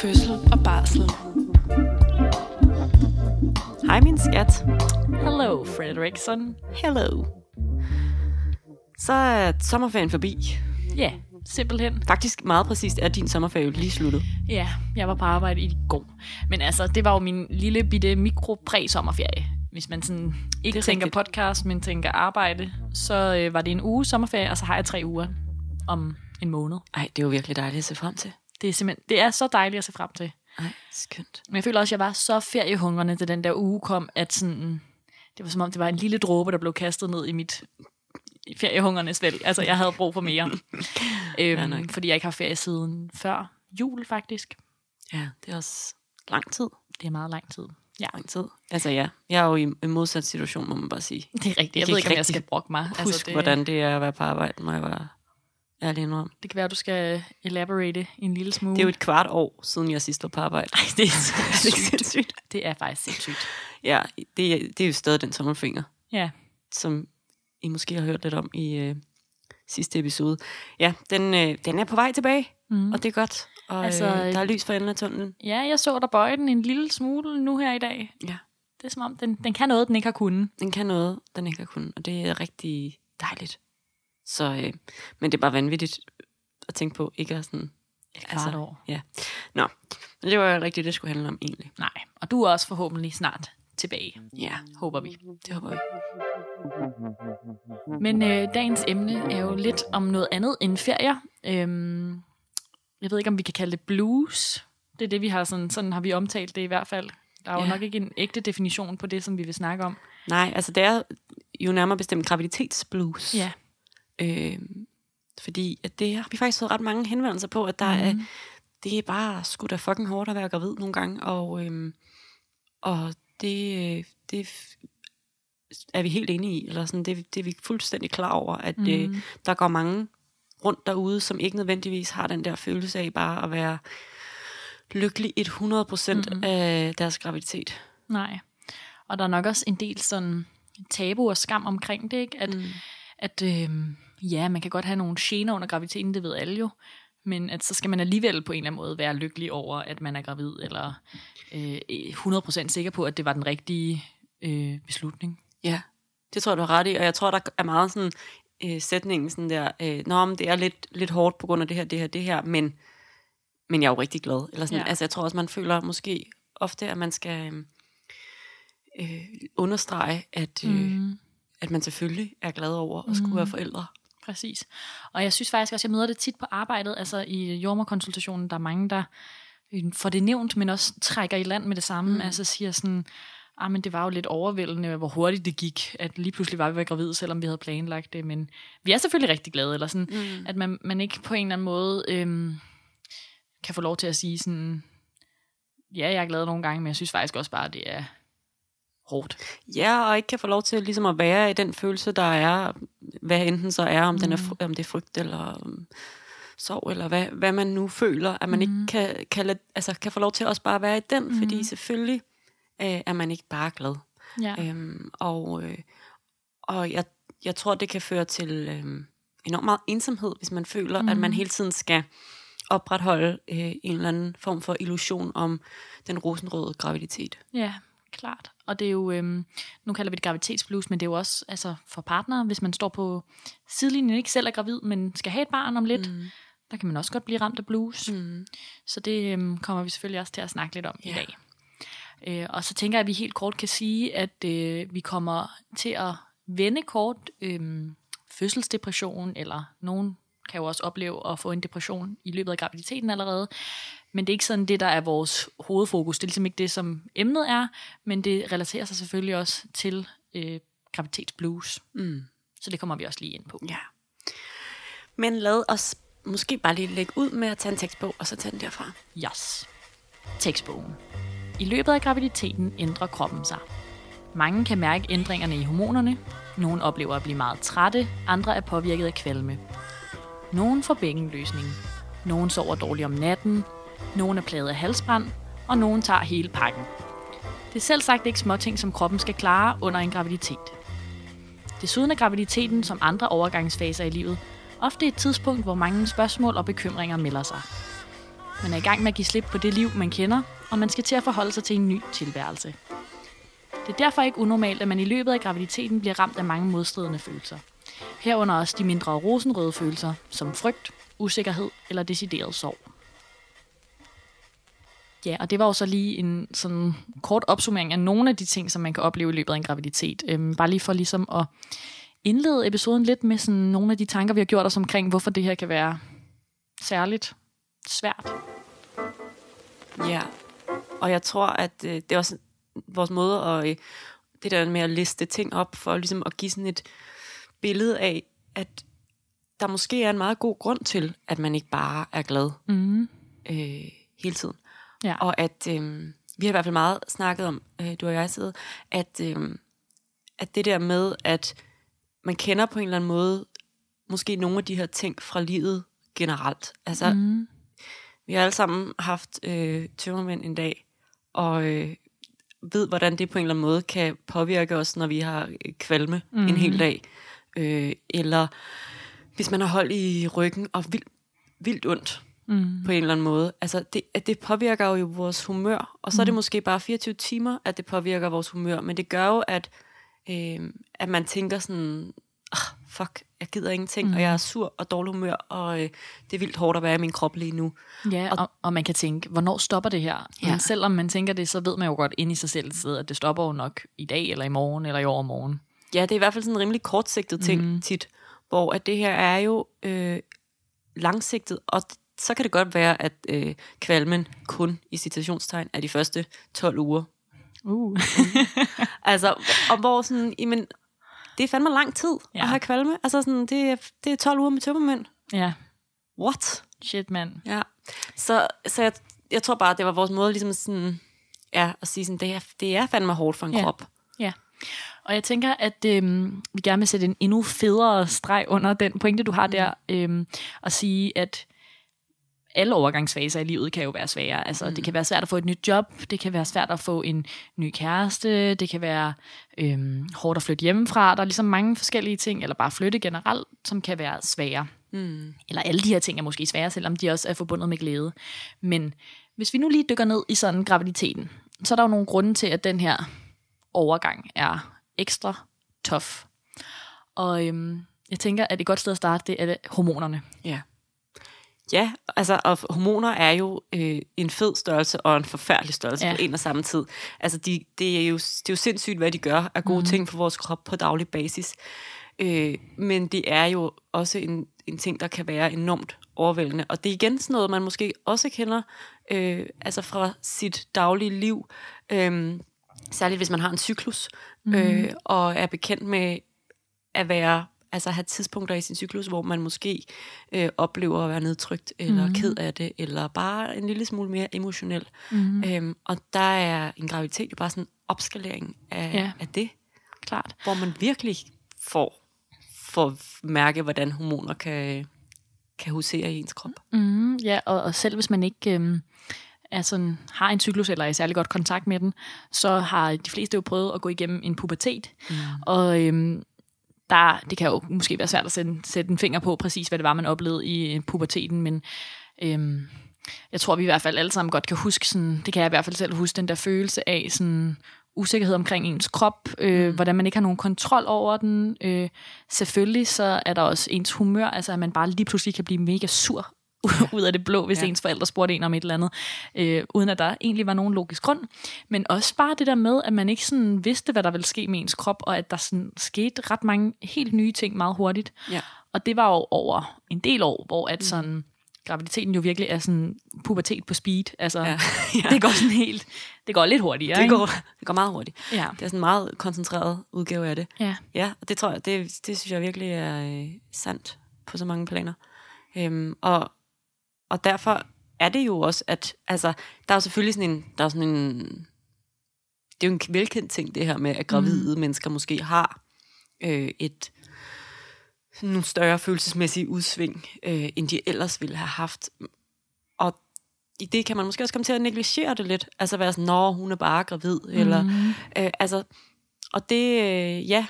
fødsel og barsel. Hej min skat. Hello, Frederiksen. Hello. Så er sommerferien forbi. Ja, simpelthen. Faktisk meget præcist er din sommerferie jo lige sluttet. Ja, jeg var på arbejde i går. Men altså, det var jo min lille bitte mikro sommerferie Hvis man sådan ikke tænker rigtigt. podcast, men tænker arbejde, så øh, var det en uge sommerferie, og så har jeg tre uger om en måned. Ej, det er jo virkelig dejligt at se frem til. Det er simpelthen, det er så dejligt at se frem til. Ej, skønt. Men jeg føler også, at jeg var så feriehungrende, da den der uge kom, at sådan, det var som om, det var en lille dråbe, der blev kastet ned i mit feriehungernes vel. Altså, jeg havde brug for mere. øhm, ja, fordi jeg ikke har ferie siden før jul, faktisk. Ja, det er også lang tid. Det er meget lang tid. Ja. Lang tid. Altså ja, jeg er jo i en modsat situation, må man bare sige. Det er rigtigt. Jeg, jeg ved ikke, om jeg skal brokke mig. Husk, altså, det... hvordan det er at være på arbejde, må jeg være ærlig indrømme. Det kan være, at du skal elaborate en lille smule. Det er jo et kvart år, siden jeg sidst var på arbejde. Ej, det er, det er sindssygt. Det er faktisk sindssygt. Ja, det, er, det er jo stadig den tommelfinger. Ja. Som I måske har hørt lidt om i øh, sidste episode. Ja, den, øh, den er på vej tilbage, mm. og det er godt. Og altså, øh, der er lys for enden af tunnelen. Ja, jeg så dig bøje den en lille smule nu her i dag. Ja. Det er som om, den, den kan noget, den ikke har kunnet. Den kan noget, den ikke har kunnet, og det er rigtig dejligt. Så, øh, men det er bare vanvittigt at tænke på, ikke at sådan... Et kvart altså, år. Ja. Nå, men det var rigtigt, det skulle handle om egentlig. Nej, og du er også forhåbentlig snart tilbage. Ja. Håber vi. Det håber vi. Men øh, dagens emne er jo lidt om noget andet end ferier. Øhm, jeg ved ikke, om vi kan kalde det blues. Det er det, vi har sådan, sådan har vi omtalt det i hvert fald. Der er jo ja. nok ikke en ægte definition på det, som vi vil snakke om. Nej, altså det er jo nærmere bestemt graviditetsblues. Ja. Øh, fordi at det har vi faktisk fået ret mange henvendelser på, at der mm. er, mhm. det er bare sgu da fucking hårdt at være gravid nogle gange, og, øhm, og det, det er vi helt enige i, eller sådan, det, det er vi fuldstændig klar over, at mm. øh, der går mange rundt derude, som ikke nødvendigvis har den der følelse af bare at være lykkelig 100% mm. af deres graviditet. Nej. Og der er nok også en del sådan tabu og skam omkring det, ikke? At, mm. at øh, ja, man kan godt have nogle gener under graviditeten, det ved alle jo, men at så skal man alligevel på en eller anden måde være lykkelig over, at man er gravid, eller øh, 100% sikker på, at det var den rigtige øh, beslutning. Ja, det tror jeg, du har ret i, og jeg tror, der er meget sådan øh, sætningen sådan der, øh, Nå, men det er lidt, lidt hårdt på grund af det her, det her, det her, men, men jeg er jo rigtig glad. Eller sådan, ja. Altså, jeg tror også, man føler måske ofte, at man skal øh, understrege, at, øh, mm. at man selvfølgelig er glad over at skulle mm. være forældre. Præcis. Og jeg synes faktisk også, jeg møder det tit på arbejdet, altså i jordmorkonsultationen, der er mange, der øh, får det nævnt, men også trækker i land med det samme, mm. altså siger sådan, ah, men det var jo lidt overvældende, hvor hurtigt det gik, at lige pludselig var vi gravide, selvom vi havde planlagt det, men vi er selvfølgelig rigtig glade, eller sådan, mm. at man, man ikke på en eller anden måde øhm, kan få lov til at sige sådan, ja, jeg er glad nogle gange, men jeg synes faktisk også bare, det er hårdt. Ja, og ikke kan få lov til ligesom at være i den følelse, der er, hvad enten så er, om, mm. den er, mm. om det er frygt eller um, sorg, eller hvad, hvad man nu føler, at man mm. ikke kan, kan, lade, altså, kan få lov til også bare at være i den, mm. fordi selvfølgelig øh, er man ikke bare glad. Ja. Øhm, og øh, og jeg, jeg tror, det kan føre til øh, enormt meget ensomhed, hvis man føler, mm. at man hele tiden skal opretholde øh, en eller anden form for illusion om den rosenrøde graviditet. Ja, klart. Og det er jo, øhm, nu kalder vi det graviditetsblues, men det er jo også altså, for partnere, hvis man står på sidelinjen, ikke selv er gravid, men skal have et barn om lidt, mm. der kan man også godt blive ramt af blues. Mm. Så det øhm, kommer vi selvfølgelig også til at snakke lidt om ja. i dag. Øh, og så tænker jeg, at vi helt kort kan sige, at øh, vi kommer til at vende kort øh, fødselsdepression, eller nogen kan jo også opleve at få en depression i løbet af graviditeten allerede. Men det er ikke sådan det, der er vores hovedfokus. Det er ligesom ikke det, som emnet er, men det relaterer sig selvfølgelig også til øh, graviditetsblues. Mm. Så det kommer vi også lige ind på. Ja. Men lad os måske bare lige lægge ud med at tage en tekstbog, og så tage den derfra. Yes. Tekstbogen. I løbet af graviditeten ændrer kroppen sig. Mange kan mærke ændringerne i hormonerne. Nogle oplever at blive meget trætte, andre er påvirket af kvalme. Nogen får bækkenløsning. Nogen sover dårligt om natten. Nogle er plaget af halsbrand. Og nogen tager hele pakken. Det er selv sagt ikke småting, som kroppen skal klare under en graviditet. Desuden er graviditeten, som andre overgangsfaser i livet, Ofte et tidspunkt, hvor mange spørgsmål og bekymringer melder sig. Man er i gang med at give slip på det liv, man kender, og man skal til at forholde sig til en ny tilværelse. Det er derfor ikke unormalt, at man i løbet af graviditeten bliver ramt af mange modstridende følelser. Herunder også de mindre rosenrøde følelser, som frygt, usikkerhed eller decideret sorg. Ja, og det var jo så lige en sådan kort opsummering af nogle af de ting, som man kan opleve i løbet af en graviditet. Øhm, bare lige for ligesom at indlede episoden lidt med sådan nogle af de tanker, vi har gjort os omkring, hvorfor det her kan være særligt svært. Ja, og jeg tror, at øh, det er også vores måde at, øh, det der med at liste ting op, for ligesom at give sådan et billede af, at der måske er en meget god grund til, at man ikke bare er glad Mm. øh, hele tiden. Ja. Og at øh, vi har i hvert fald meget snakket om, øh, du og jeg sidder, at, øh, at det der med, at man kender på en eller anden måde måske nogle af de her ting fra livet generelt. Altså, Mm. vi har alle sammen haft øh, tømmermænd en dag, og øh, ved, hvordan det på en eller anden måde kan påvirke os, når vi har øh, kvalme mm. en hel dag. Øh, eller hvis man har hold i ryggen og vildt, vildt ondt Mm. på en eller anden måde. Altså, det, det påvirker jo vores humør, og så er det måske bare 24 timer, at det påvirker vores humør, men det gør jo, at, øh, at man tænker sådan, ah, fuck, jeg gider ingenting, mm. og jeg er sur og dårlig humør, og øh, det er vildt hårdt at være i min krop lige nu. Ja, og, og man kan tænke, hvornår stopper det her? Ja. Men selvom man tænker det, så ved man jo godt inde i sig selv, at det stopper jo nok i dag, eller i morgen, eller i overmorgen. Ja, det er i hvert fald sådan en rimelig kortsigtet ting mm. tit, hvor at det her er jo øh, langsigtet, og så kan det godt være, at øh, kvalmen kun i citationstegn er de første 12 uger. Uh. Altså, og hvor sådan, jamen, det er fandme lang tid ja. Ja. at have kvalme. Altså sådan, det er, det er 12 uger med tømmermænd. ja, What? shit mand. Ja. Så, så jeg, jeg tror bare, det var vores måde ligesom sådan, ja, at sige sådan, det er, det er fandme hårdt for en Ja. krop. Og jeg tænker, at øhm, vi gerne vil sætte en endnu federe streg under den pointe, du har der, øhm, og sige, at alle overgangsfaser i livet kan jo være svære. Altså, mm. det kan være svært at få et nyt job, det kan være svært at få en ny kæreste, det kan være øhm, hårdt at flytte hjemmefra. Der er ligesom mange forskellige ting, eller bare flytte generelt, som kan være svære. Mm. Eller alle de her ting er måske svære, selvom de også er forbundet med glæde. Men hvis vi nu lige dykker ned i sådan graviditeten, så er der jo nogle grunde til, at den her overgang er ekstra tof. Og øhm, jeg tænker, at et godt sted at starte, det er det hormonerne. Ja. Ja, altså, og hormoner er jo øh, en fed størrelse og en forfærdelig størrelse. Ja. på en og samme tid. Altså, de, det, er jo, det er jo sindssygt, hvad de gør af gode mm. ting for vores krop på daglig basis. Øh, men det er jo også en, en ting, der kan være enormt overvældende. Og det er igen sådan noget, man måske også kender øh, altså fra sit daglige liv. Øh, særligt hvis man har en cyklus, mm. øh, og er bekendt med at være altså have tidspunkter i sin cyklus, hvor man måske øh, oplever at være nedtrykt, eller mm. ked af det, eller bare en lille smule mere emotionel. Mm. Øhm, og der er en graviditet jo bare sådan en opskalering af, ja. Af det, Klart. hvor man virkelig får, får mærke, hvordan hormoner kan, kan husere i ens krop. Mm, ja, og, og selv hvis man ikke øhm, er sådan, har en cyklus eller er i særlig godt kontakt med den, så har de fleste jo prøvet at gå igennem en pubertet. Mm. Og øhm, der, det kan jo måske være svært at sætte, sætte en finger på præcis, hvad det var, man oplevede i puberteten, men øhm, jeg tror, vi i hvert fald alle sammen godt kan huske, sådan, det kan jeg i hvert fald selv huske, den der følelse af sådan, usikkerhed omkring ens krop, øh, mm. hvordan man ikke har nogen kontrol over den. Øh, selvfølgelig så er der også ens humør, altså at man bare lige pludselig kan blive mega sur ud af det blå, hvis Ja. ens forældre spurgte en om et eller andet, øh, uden at der egentlig var nogen logisk grund. Men også bare det der med, at man ikke sådan vidste, hvad der ville ske med ens krop, og at der sådan skete ret mange helt nye ting meget hurtigt. Ja. Og det var jo over en del år, hvor at sådan, graviditeten jo virkelig er sådan pubertet på speed. Altså, Ja. det går sådan helt, det går lidt hurtigere. Det ikke? går, det går meget hurtigt. Ja. Det er sådan en meget koncentreret udgave af det. Ja. Ja, og det tror jeg, det, det synes jeg virkelig er øh, sandt på så mange planer. Øhm, og, og derfor er det jo også, at altså, der er jo selvfølgelig sådan en, der er sådan en, det er jo en velkendt ting, det her med, at gravide mm. mennesker måske har øh, et nogle større følelsesmæssige udsving, øh, end de ellers ville have haft. Og i det kan man måske også komme til at negligere det lidt. Altså være sådan, nå, hun er bare gravid. Mm. Eller, øh, altså, og det, øh, ja,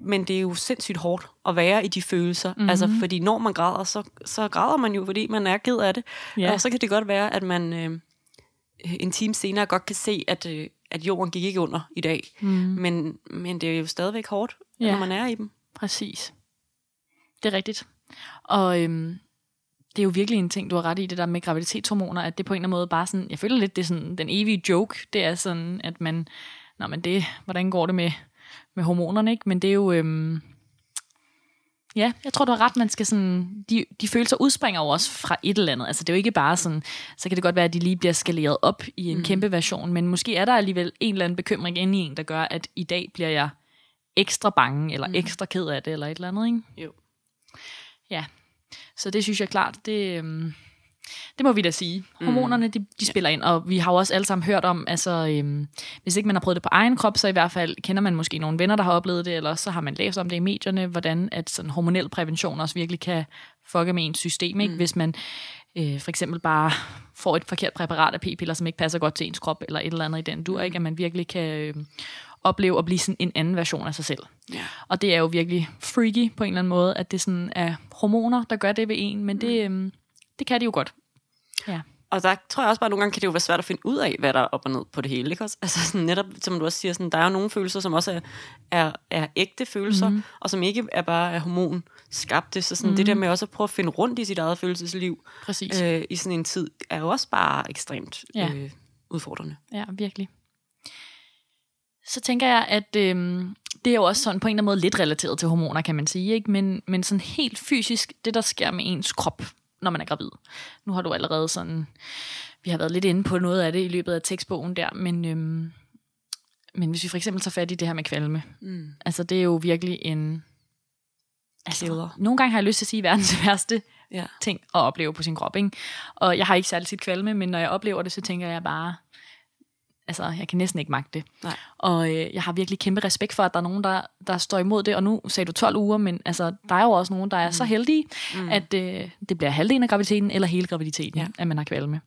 men det er jo sindssygt hårdt at være i de følelser. Mm-hmm. Altså, fordi når man græder, så, så græder man jo, fordi man er ked af det. Ja. Og så kan det godt være, at man øh, en time senere godt kan se, at, øh, at jorden gik ikke under i dag. Mm. Men, men det er jo stadigvæk hårdt, Ja. ja. når man er i dem. Præcis. Det er rigtigt. Og øhm, det er jo virkelig en ting, du har ret i, det der med graviditetshormoner, at det på en eller anden måde bare sådan, jeg føler lidt, det er sådan den evige joke, det er sådan, at man, nå men det, hvordan går det med, med hormonerne, ikke? Men det er jo, øhm, ja, jeg tror, du har ret, man skal sådan, de, de følelser udspringer jo også fra et eller andet, altså det er jo ikke bare sådan, så kan det godt være, at de lige bliver skaleret op i en mm. kæmpe version, men måske er der alligevel en eller anden bekymring inde i en, der gør, at i dag bliver jeg ekstra bange, eller mm. ekstra ked af det, eller et eller andet, ikke? Jo. Ja, så det synes jeg klart, det, øhm, det må vi da sige. Hormonerne, de, de spiller ind, og vi har jo også alle sammen hørt om, altså, øhm, hvis ikke man har prøvet det på egen krop, så i hvert fald kender man måske nogle venner, der har oplevet det, eller så har man læst om det i medierne, hvordan at sådan hormonel prævention også virkelig kan fucke med ens system, ikke? hvis man øh, for eksempel bare får et forkert præparat af p-piller, som ikke passer godt til ens krop, eller et eller andet i den dur, ikke? at man virkelig kan øh, opleve at blive sådan en anden version af sig selv. Ja. Og det er jo virkelig freaky på en eller anden måde, at det sådan er hormoner, der gør det ved en, men det, øhm, det kan de jo godt. Ja. Og der tror jeg også bare, at nogle gange kan det jo være svært at finde ud af, hvad der er op og ned på det hele. Ikke også? Altså sådan netop, som du også siger, sådan, der er jo nogle følelser, som også er, er, er ægte følelser, mm. og som ikke er bare er hormon skabte. Så sådan, mm. det der med også at prøve at finde rundt i sit eget følelsesliv Præcis. øh, i sådan en tid, er jo også bare ekstremt Ja. øh, udfordrende. Ja, virkelig. Så tænker jeg, at øhm, det er jo også sådan på en eller anden måde lidt relateret til hormoner, kan man sige. Ikke? Men, men sådan helt fysisk, det der sker med ens krop, når man er gravid. Nu har du allerede sådan, vi har været lidt inde på noget af det i løbet af tekstbogen der, men, øhm, men hvis vi for eksempel tager fat i det her med kvalme, Mm. altså det er jo virkelig en... Altså, nogle gange har jeg lyst til at sige verdens værste Ja. ting at opleve på sin krop. Ikke? Og jeg har ikke særlig tit kvalme, men når jeg oplever det, så tænker jeg bare, altså jeg kan næsten ikke magte det. Nej. Og øh, jeg har virkelig kæmpe respekt for, at der er nogen, der, der står imod det. Og nu sagde du 12 uger, men altså, der er jo også nogen, der er mm. så heldige, mm. at øh, det bliver halvdelen af graviditeten, eller hele graviditeten, ja. At man har kvalme.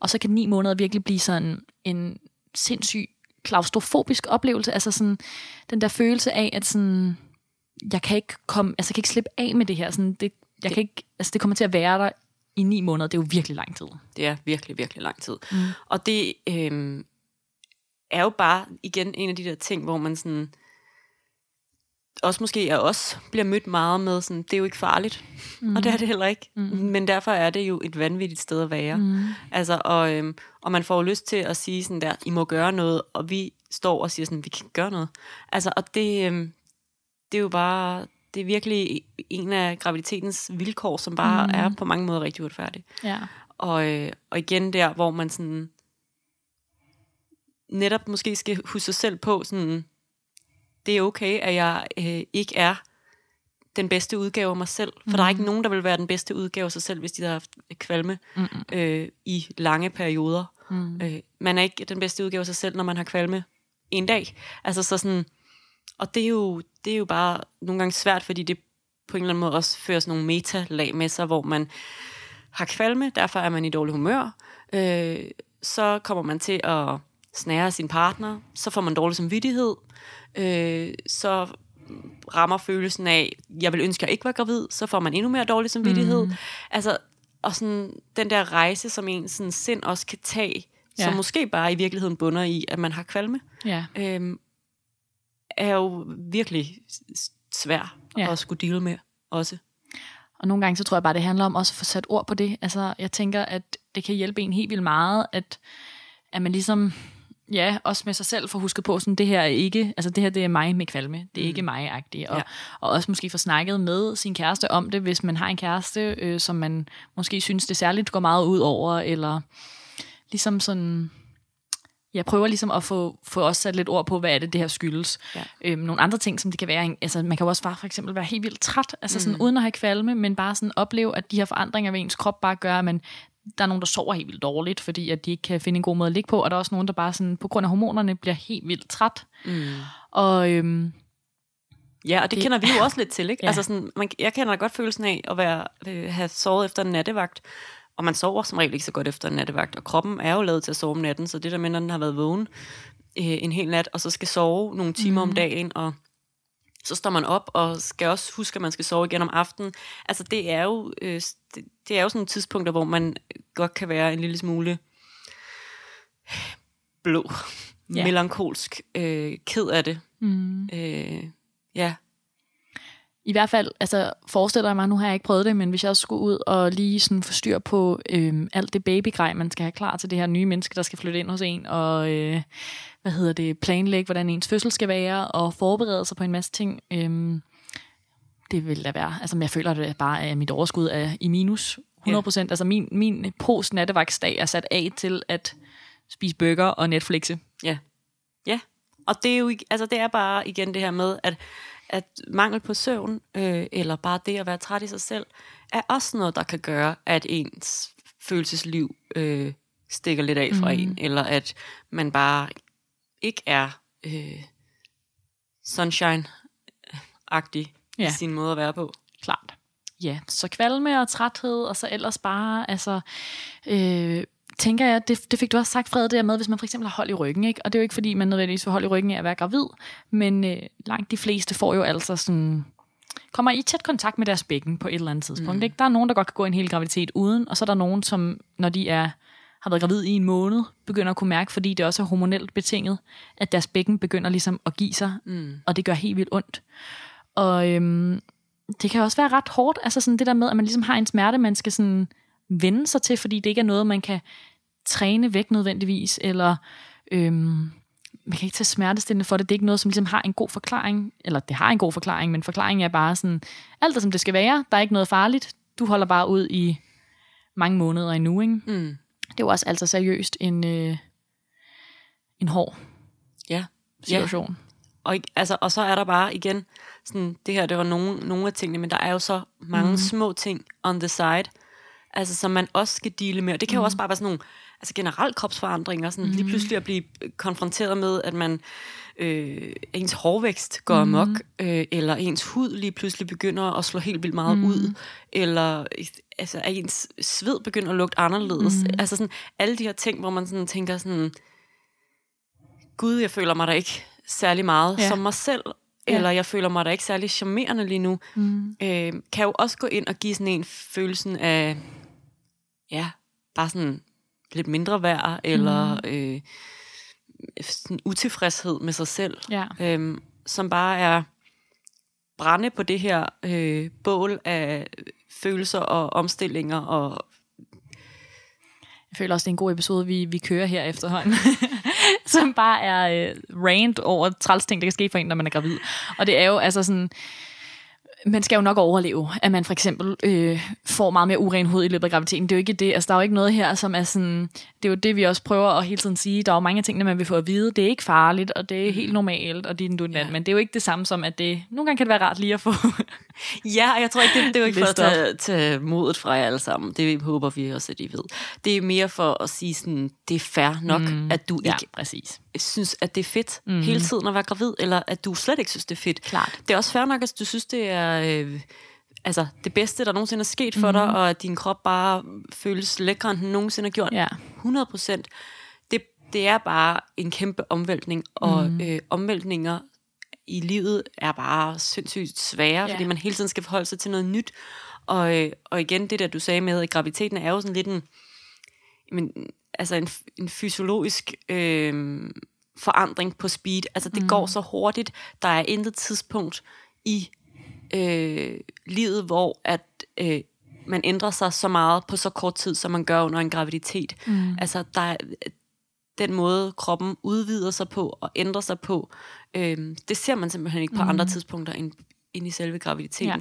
Og så kan ni måneder virkelig blive sådan en sindssyg klaustrofobisk oplevelse. Altså sådan den der følelse af, at sådan, jeg kan ikke komme, altså jeg kan ikke slippe af med det her. Sådan, det, jeg kan ikke, altså det kommer til at være der i ni måneder. Det er jo virkelig lang tid. Det er virkelig, virkelig lang tid. Mm. Og det øh, er jo bare igen en af de der ting, hvor man sådan også måske af os bliver mødt meget med sådan, det er jo ikke farligt. Mm. Og det er det heller ikke. Mm. Men derfor er det jo et vanvittigt sted at være. Mm. Altså, og, øhm, og man får jo lyst til at sige sådan der, I må gøre noget, og vi står og siger sådan, vi kan gøre noget. Altså, og det, øhm, det er jo bare, det er virkelig en af graviditetens vilkår, som bare mm. er på mange måder rigtig uretfærdigt. Ja. Og, øh, og igen der, hvor man sådan netop måske skal huske sig selv på, sådan, det er okay, at jeg øh, ikke er den bedste udgave af mig selv. For mm. der er ikke nogen, der vil være den bedste udgave af sig selv, hvis de har haft kvalme mm. øh, i lange perioder. Mm. Øh, man er ikke den bedste udgave af sig selv, når man har kvalme en dag. Altså så sådan, og det er, jo, det er jo bare nogle gange svært, fordi det på en eller anden måde også fører sådan nogle metalag med sig, hvor man har kvalme, derfor er man i dårlig humør. Øh, så kommer man til at snære sin partner, så får man dårlig samvittighed, øh, så rammer følelsen af, jeg vil ønske, at jeg ikke var gravid, så får man endnu mere dårlig samvittighed. Mm. Altså, og sådan den der rejse, som en sådan sind også kan tage, ja. som måske bare i virkeligheden bunder i, at man har kvalme, Ja. øhm, er jo virkelig svær Ja. at skulle deal med også. Og nogle gange, så tror jeg bare, det handler om også at få sat ord på det. Altså, jeg tænker, at det kan hjælpe en helt vildt meget, at, at man ligesom, ja, også med sig selv får husket på, sådan, det her er ikke, altså det her, det er mig med kvalme. Det er mm. ikke mig-agtigt. Og, Ja. og også måske få snakket med sin kæreste om det, hvis man har en kæreste, øh, som man måske synes, det særligt går meget ud over, eller ligesom sådan, jeg prøver ligesom at få, få også sat lidt ord på, hvad er det, det her skyldes. Ja. Øhm, nogle andre ting, som det kan være, altså man kan jo også bare for eksempel være helt vildt træt, altså sådan, uden at have kvalme, men bare sådan opleve, at de her forandringer ved ens krop bare gør, at man, der er nogen, der sover helt vildt dårligt, fordi at de ikke kan finde en god måde at ligge på, og der er også nogen, der bare sådan, på grund af hormonerne bliver helt vildt træt. Mm. Og øhm, Ja, og det, Det- kender vi jo også lidt til, ikke? Ja. Altså sådan, man, jeg kender da godt følelsen af at være, øh, have sovet efter en nattevagt, og man sover som regel ikke så godt efter en nattevagt, og kroppen er jo lavet til at sove om natten, så det der med, når den har været vågen øh, en hel nat, og så skal sove nogle timer mm. om dagen, og så står man op og skal også huske, at man skal sove igen om aftenen. Altså det er jo, øh, det, det er jo sådan nogle tidspunkter, hvor man godt kan være en lille smule blå, Ja. ja. melankolsk, øh, ked af det. Mm. Øh, ja, I hvert fald, altså forestiller jeg mig, nu har jeg ikke prøvet det, men hvis jeg skulle ud og lige sådan få styr på øhm, alt det babygrej, man skal have klar til det her nye menneske, der skal flytte ind hos en, og øh, hvad hedder det, planlægge, hvordan ens fødsel skal være, og forberede sig på en masse ting. Øhm, det vil da være, altså jeg føler, at det bare er mit overskud er i minus 100 procent. Altså min, min post nattevagtsdag er sat af til at spise burger og Netflixe. Ja. Ja. Og det er jo altså det er bare igen det her med, at, at mangel på søvn, øh, eller bare det at være træt i sig selv, er også noget, der kan gøre, at ens følelsesliv øh, stikker lidt af fra mm. en, eller at man bare ikke er øh, sunshine-agtig ja. I sin måde at være på. Klart. Ja, så kvalme og træthed, og så ellers bare, altså, øh, tænker jeg, det, det fik du også sagt, Fred, det der med, hvis man for eksempel har hold i ryggen, ikke? og det er jo ikke, fordi man nødvendigvis får hold i ryggen af at være gravid, men øh, langt de fleste får jo altså sådan, kommer i tæt kontakt med deres bækken på et eller andet tidspunkt. Mm. Ikke? Der er nogen, der godt kan gå en hel graviditet uden, og så er der nogen, som, når de er har været gravid i en måned, begynder at kunne mærke, fordi det også er hormonelt betinget, at deres bækken begynder ligesom at give sig, mm. og det gør helt vildt ondt. Og øhm, det kan også være ret hårdt, altså sådan det der med, at man ligesom har en smerte, man skal sådan vende sig til, fordi det ikke er noget, man kan træne væk nødvendigvis, eller øhm, man kan ikke tage smertestillende for det. Det er ikke noget, som ligesom har en god forklaring, eller det har en god forklaring, men forklaringen er bare sådan, alt er som det skal være, der er ikke noget farligt, du holder bare ud i mange måneder endnu, ikke? Mm. Det er jo også altså seriøst en, øh, en hård Ja. situation. Og, ikke- altså, og så er der bare igen, sådan, det her, det var nogle, nogle af tingene, men der er jo så mange mm. små ting on the side, altså, som man også skal dele med. Og det kan mm. jo også bare være sådan nogle altså, generelt kropsforandringer, sådan, mm. lige pludselig at blive konfronteret med, at man øh, ens hårvækst går mm. amok, øh, eller ens hud lige pludselig begynder at slå helt vildt meget mm. ud, eller altså, at ens sved begynder at lugte anderledes. Mm. Altså sådan, alle de her ting, hvor man sådan tænker sådan, gud, jeg føler mig da ikke særlig meget Ja. ja. som mig selv, Ja. eller jeg føler mig da ikke særlig charmerende lige nu, mm. øh, kan jo også gå ind og give sådan en følelsen af, ja, bare sådan lidt mindre værd, eller mm. øh, sådan utilfredshed med sig selv, Ja. øhm, som bare er brænde på det her øh, bål af følelser og omstillinger og Jeg føler også, det er en god episode, vi, vi kører her efterhånden. som bare er øh, rant over træls ting, der kan ske for en, når man er gravid. Og det er jo altså sådan... Man skal jo nok overleve, at man for eksempel øh, får meget mere uren hud i løbet af graviditeten. Det er jo ikke det. Altså, der er jo ikke noget her, som er sådan... Det er jo det, vi også prøver at hele tiden sige. Der er jo mange ting, man vil få at vide. Det er ikke farligt, og det er helt normalt, og din du ja. Men det er jo ikke det samme som, at det... Nogle gange kan det være rart lige at få... Ja, og jeg tror ikke, det, det er jo ikke for at tage, tage modet fra jer alle sammen. Det håber vi også, at I ved. Det er mere for at sige sådan, det er fair nok, mm. at du ja, ikke præcis. synes, at det er fedt mm. hele tiden at være gravid, eller at du slet ikke synes, det er fedt. Klart. Det er også fair nok, at du synes, det er øh, altså, det bedste, der nogensinde er sket for mm. dig, og at din krop bare føles lækre, end den nogensinde har gjort. Ja. 100 procent. Det, det er bare en kæmpe omvæltning, og mm. øh, omvæltninger i livet er bare sindssygt svære, Ja. fordi man hele tiden skal forholde sig til noget nyt. Og, øh, og igen, det der du sagde med, at graviditeten er jo sådan lidt en, men, altså en, en fysiologisk øh, forandring på speed. Altså det mm. går så hurtigt. Der er intet tidspunkt i øh, livet, hvor at øh, man ændrer sig så meget på så kort tid, som man gør under en graviditet. Mm. Altså der er, den måde, kroppen udvider sig på og ændrer sig på, øh, det ser man simpelthen ikke på mm. andre tidspunkter end, end i selve graviditeten. Ja.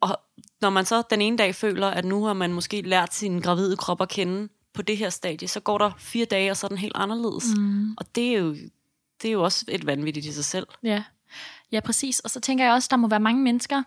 Og når man så den ene dag føler, at nu har man måske lært sin gravide krop at kende på det her stadie, så går der fire dage, og så er den helt anderledes. Mm. Og det er, jo, det er jo også et vanvittigt i sig selv. Ja. Ja, præcis. Og så tænker jeg også, der må være mange mennesker,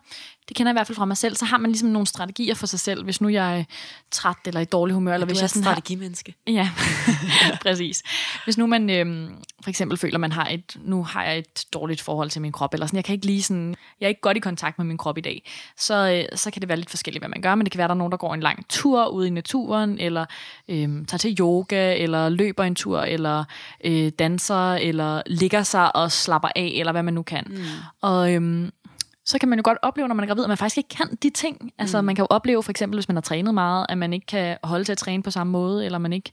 det kender jeg i hvert fald fra mig selv, så har man ligesom nogle strategier for sig selv, hvis nu jeg er træt eller i dårlig humør, eller Du hvis er jeg sådan har, strategimenneske. Ja, præcis. Hvis nu man øhm, for eksempel føler, man har et, nu har jeg et dårligt forhold til min krop, eller sådan, jeg kan ikke lige sådan, jeg er ikke godt i kontakt med min krop i dag, så, øh, så kan det være lidt forskelligt, hvad man gør, men det kan være, der er nogen, der går en lang tur ude i naturen, eller øhm, tager til yoga, eller løber en tur, eller øh, danser, eller ligger sig og slapper af, eller hvad man nu kan. Mm. Og øhm, så kan man jo godt opleve, når man er gravid, at man faktisk ikke kan de ting. Altså, mm. man kan jo opleve, for eksempel, hvis man har trænet meget, at man ikke kan holde til at træne på samme måde, eller man ikke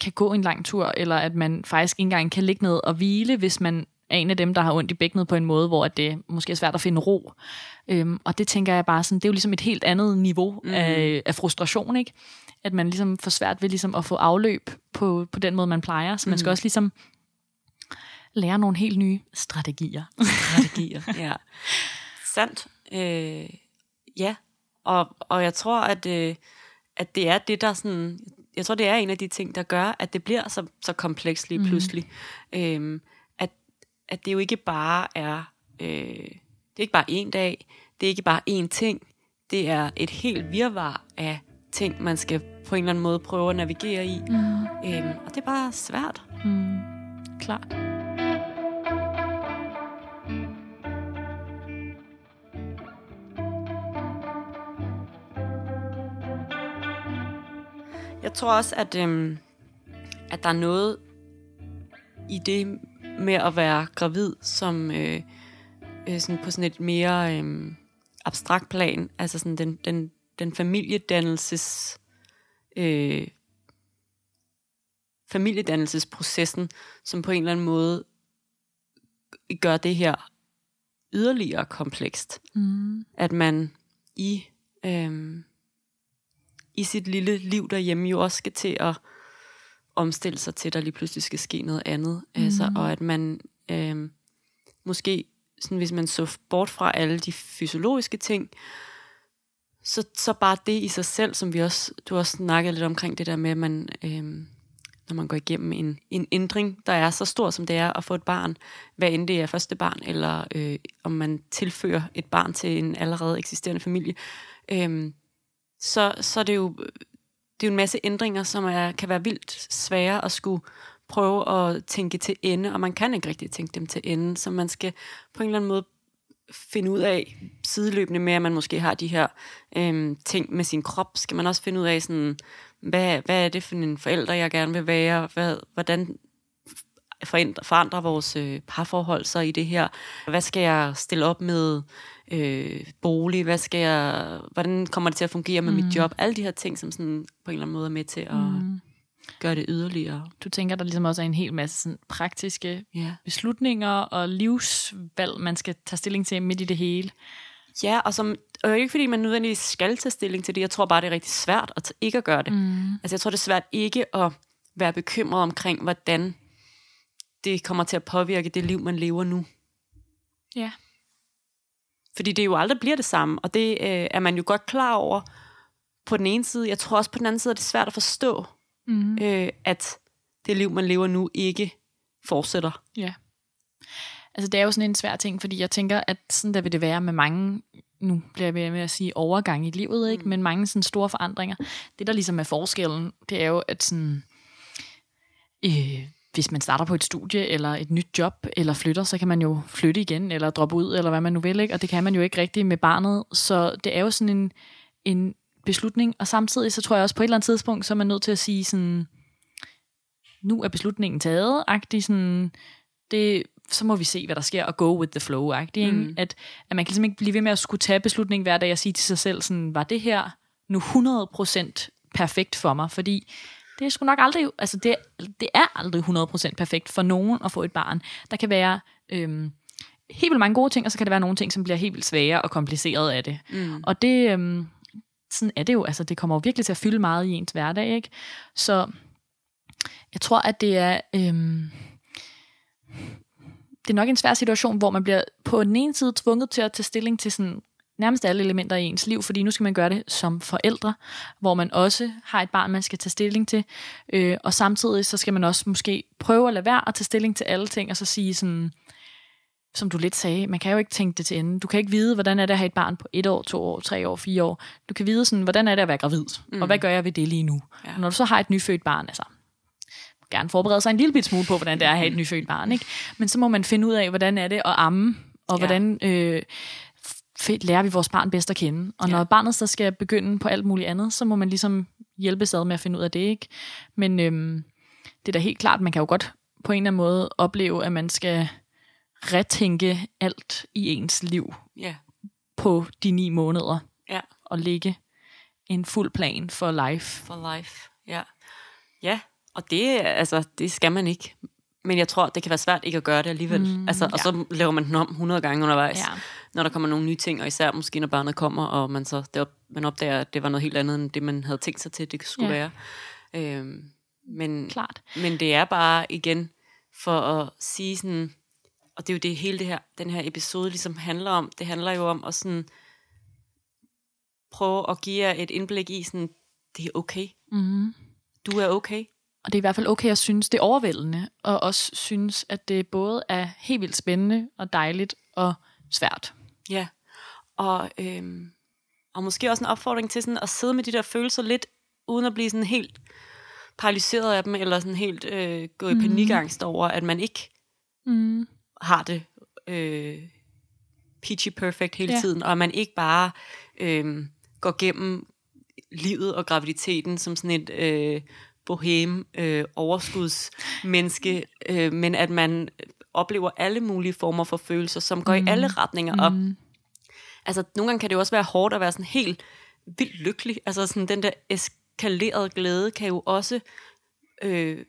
kan gå en lang tur, eller at man faktisk ikke engang kan ligge ned og hvile, hvis man er en af dem, der har ondt i bækkenet på en måde, hvor det måske er svært at finde ro. Øhm, og det tænker jeg bare sådan, det er jo ligesom et helt andet niveau mm. af, af frustration, ikke? At man ligesom får svært ved ligesom at få afløb på, på den måde, man plejer. Så man skal mm. også ligesom lære nogle helt nye strategier. Strategier, ja. Sandt. Øh, ja, og, og jeg tror, at, øh, at det er det, der sådan... Jeg tror, det er en af de ting, der gør, at det bliver så, så komplekst lige pludselig. Mm. Øhm, at, at det jo ikke bare er... Øh, det er ikke bare en dag, det er ikke bare én ting, det er et helt virvar af ting, man skal på en eller anden måde prøve at navigere i. Mm. Øhm, og det er bare svært. Mm. Klart. Jeg tror også, at, øhm, at der er noget i det med at være gravid, som øh, øh, sådan på sådan et mere øh, abstrakt plan, altså sådan den, den, den familiedannelses øh, familiedannelsesprocessen, som på en eller anden måde gør det her yderligere komplekst. Mm. At man i øh, i sit lille liv derhjemme jo også skal til at omstille sig til, at der lige pludselig skal ske noget andet. Mm. Altså, og at man øh, måske, sådan, hvis man så bort fra alle de fysiologiske ting, så, så bare det i sig selv, som vi også, du også snakkede lidt omkring det der med, at man, øh, når man går igennem en, en ændring, der er så stor, som det er at få et barn, hvad end det er første barn, eller øh, om man tilfører et barn til en allerede eksisterende familie, øh, så, så er det jo det er jo en masse ændringer, som er, kan være vildt svære at skulle prøve at tænke til ende, og man kan ikke rigtig tænke dem til ende, så man skal på en eller anden måde finde ud af, sideløbende med, at man måske har de her øhm, ting med sin krop, skal man også finde ud af, sådan, hvad, hvad er det for en forælder, jeg gerne vil være, hvad, hvordan forandrer, vores øh, parforhold så i det her, hvad skal jeg stille op med, øh, bolig, hvad skal jeg, hvordan kommer det til at fungere med mm. mit job, alle de her ting, som sådan på en eller anden måde er med til at mm. gøre det yderligere. Du tænker, der ligesom også er en hel masse sådan, praktiske yeah. beslutninger og livsvalg, man skal tage stilling til midt i det hele. Ja, og som, og ikke fordi man nødvendigvis skal tage stilling til det, jeg tror bare, det er rigtig svært at ikke at gøre det. Mm. Altså jeg tror, det er svært ikke at være bekymret omkring, hvordan det kommer til at påvirke det liv, man lever nu. Ja. Fordi det jo aldrig bliver det samme, og det øh, er man jo godt klar over på den ene side. Jeg tror også på den anden side, at det er svært at forstå, mm. øh, at det liv, man lever nu, ikke fortsætter. Ja. Altså det er jo sådan en svær ting, fordi jeg tænker, at sådan der vil det være med mange, nu bliver jeg med at sige overgang i livet, ikke? Mm. men mange sådan store forandringer. Det der ligesom er forskellen, det er jo, at sådan, øh, hvis man starter på et studie, eller et nyt job, eller flytter, så kan man jo flytte igen, eller droppe ud, eller hvad man nu vil, ikke? og det kan man jo ikke rigtigt med barnet. Så det er jo sådan en, en beslutning, og samtidig så tror jeg også på et eller andet tidspunkt, så er man nødt til at sige sådan, nu er beslutningen taget, agtig sådan, det, så må vi se, hvad der sker, og go with the flow, agtig, mm. at, at man kan ligesom ikke blive ved med at skulle tage beslutningen hver dag og sige til sig selv, sådan, var det her nu 100% perfekt for mig, fordi det er sgu nok aldrig, altså det, det er aldrig 100% perfekt for nogen at få et barn. Der kan være øhm, helt vildt mange gode ting, og så kan der være nogle ting, som bliver helt vildt svære og kompliceret af det. Mm. Og det, øhm, sådan er det jo, altså det kommer jo virkelig til at fylde meget i ens hverdag, ikke? Så jeg tror, at det er... Øhm, det er nok en svær situation, hvor man bliver på den ene side tvunget til at tage stilling til sådan nærmest alle elementer i ens liv, fordi nu skal man gøre det som forældre, hvor man også har et barn, man skal tage stilling til, øh, og samtidig så skal man også måske prøve at lade være at tage stilling til alle ting, og så sige sådan, som du lidt sagde, man kan jo ikke tænke det til ende. Du kan ikke vide, hvordan er det at have et barn på et år, to år, tre år, fire år. Du kan vide sådan, hvordan er det at være gravid, mm. og hvad gør jeg ved det lige nu? Ja. Og når du så har et nyfødt barn, altså, gerne forberede sig en lille bit smule på, hvordan det er at have et nyfødt barn, ikke? Men så må man finde ud af, hvordan er det at amme, og ja. hvordan øh, lærer vi vores barn bedst at kende. Og når ja. barnet så skal begynde på alt muligt andet, så må man ligesom hjælpe sig med at finde ud af det, ikke? Men øhm, det er da helt klart, man kan jo godt på en eller anden måde opleve, at man skal retænke alt i ens liv Ja. på de ni måneder. Ja. Og lægge en fuld plan for life. For life, ja. Ja, og det, altså, det skal man ikke. Men jeg tror, det kan være svært ikke at gøre det alligevel. Mm, altså, og ja. så laver man den om 100 gange undervejs, Ja. Når der kommer nogle nye ting, og især måske når barnet kommer, og man så det op, man opdager, at det var noget helt andet, end det man havde tænkt sig til, det skulle Ja. være. Øhm, men, Klart. men det er bare igen for at sige sådan, og det er jo det hele det her, den her episode ligesom handler om. Det handler jo om at sådan prøve at give jer et indblik i sådan, det er okay. Mm. Du er okay. Og det er i hvert fald okay at synes, det er overvældende, og også synes, at det både er helt vildt spændende og dejligt og svært. Ja. Og, øhm, og måske også en opfordring til sådan at sidde med de der følelser lidt, uden at blive sådan helt paralyseret af dem, eller sådan helt øh, gå i panikangst over, at man ikke Mm. har det øh, peachy perfect hele Ja. ja. tiden, og at man ikke bare øh, går gennem livet og graviditeten som sådan et øh, bohem øh, overskudsmenneske, øh, men at man oplever alle mulige former for følelser, som går mm. i alle retninger op. Mm. Altså, nogle gange kan det jo også være hårdt at være sådan helt vildt lykkelig. Altså, sådan den der eskalerede glæde kan jo også, øh,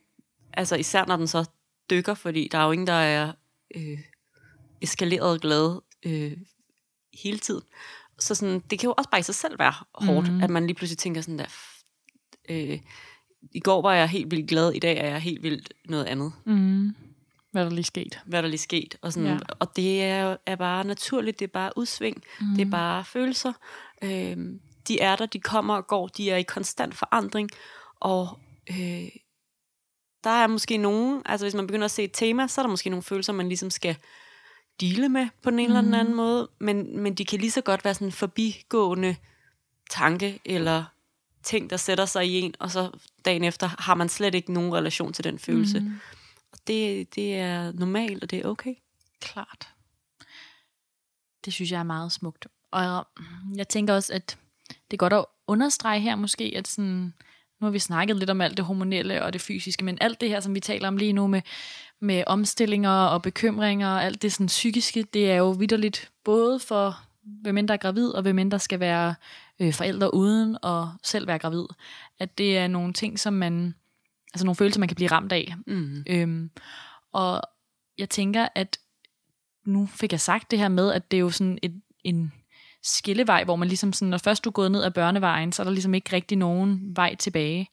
altså især når den så dykker, fordi der er jo ingen, der er øh, eskaleret glad øh, hele tiden. Så sådan, det kan jo også bare i sig selv være hårdt, mm. at man lige pludselig tænker sådan der, "F- øh, i går var jeg helt vildt glad, i dag er jeg helt vildt noget andet. Mm. Hvad er der lige sket? Hvad er der lige sket? Og, sådan, Ja. og det er, er bare naturligt, det er bare udsving, mm. det er bare følelser. Øhm, de er der, de kommer og går, de er i konstant forandring, og øh, der er måske nogen, altså hvis man begynder at se et tema, så er der måske nogle følelser, man ligesom skal dele med på den ene eller den anden måde, men, men de kan lige så godt være sådan en forbigående tanke, eller ting, der sætter sig i en, og så dagen efter har man slet ikke nogen relation til den følelse. Mm. Og det, det er normalt, og det er okay. Klart. Det synes jeg er meget smukt. Og jeg tænker også, at det er godt at understrege her måske, at sådan, nu har vi snakket lidt om alt det hormonelle og det fysiske, men alt det her, som vi taler om lige nu med, med omstillinger og bekymringer og alt det sådan psykiske, det er jo vidderligt både for hvem end der er gravid, og hvem end der skal være øh, forældre uden og selv være gravid. At det er nogle ting, som man, altså nogle følelser, man kan blive ramt af. Mm. Øhm, og jeg tænker, at nu fik jeg sagt det her med, at det er jo sådan et, en skillevej, hvor man ligesom sådan, når først du er gået ned ad børnevejen, så er der ligesom ikke rigtig nogen vej tilbage.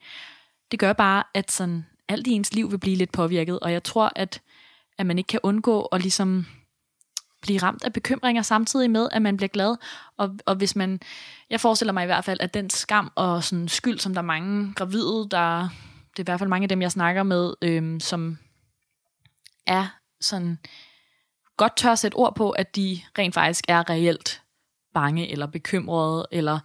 Det gør bare, at sådan alt i ens liv vil blive lidt påvirket, og jeg tror, at, at man ikke kan undgå at ligesom blive ramt af bekymringer samtidig med, at man bliver glad. Og, og hvis man, jeg forestiller mig i hvert fald, at den skam og sådan skyld, som der er mange gravide, der, det er i hvert fald mange af dem, jeg snakker med, øhm, som er sådan godt tør at sætte ord på, at de rent faktisk er reelt bange eller bekymrede eller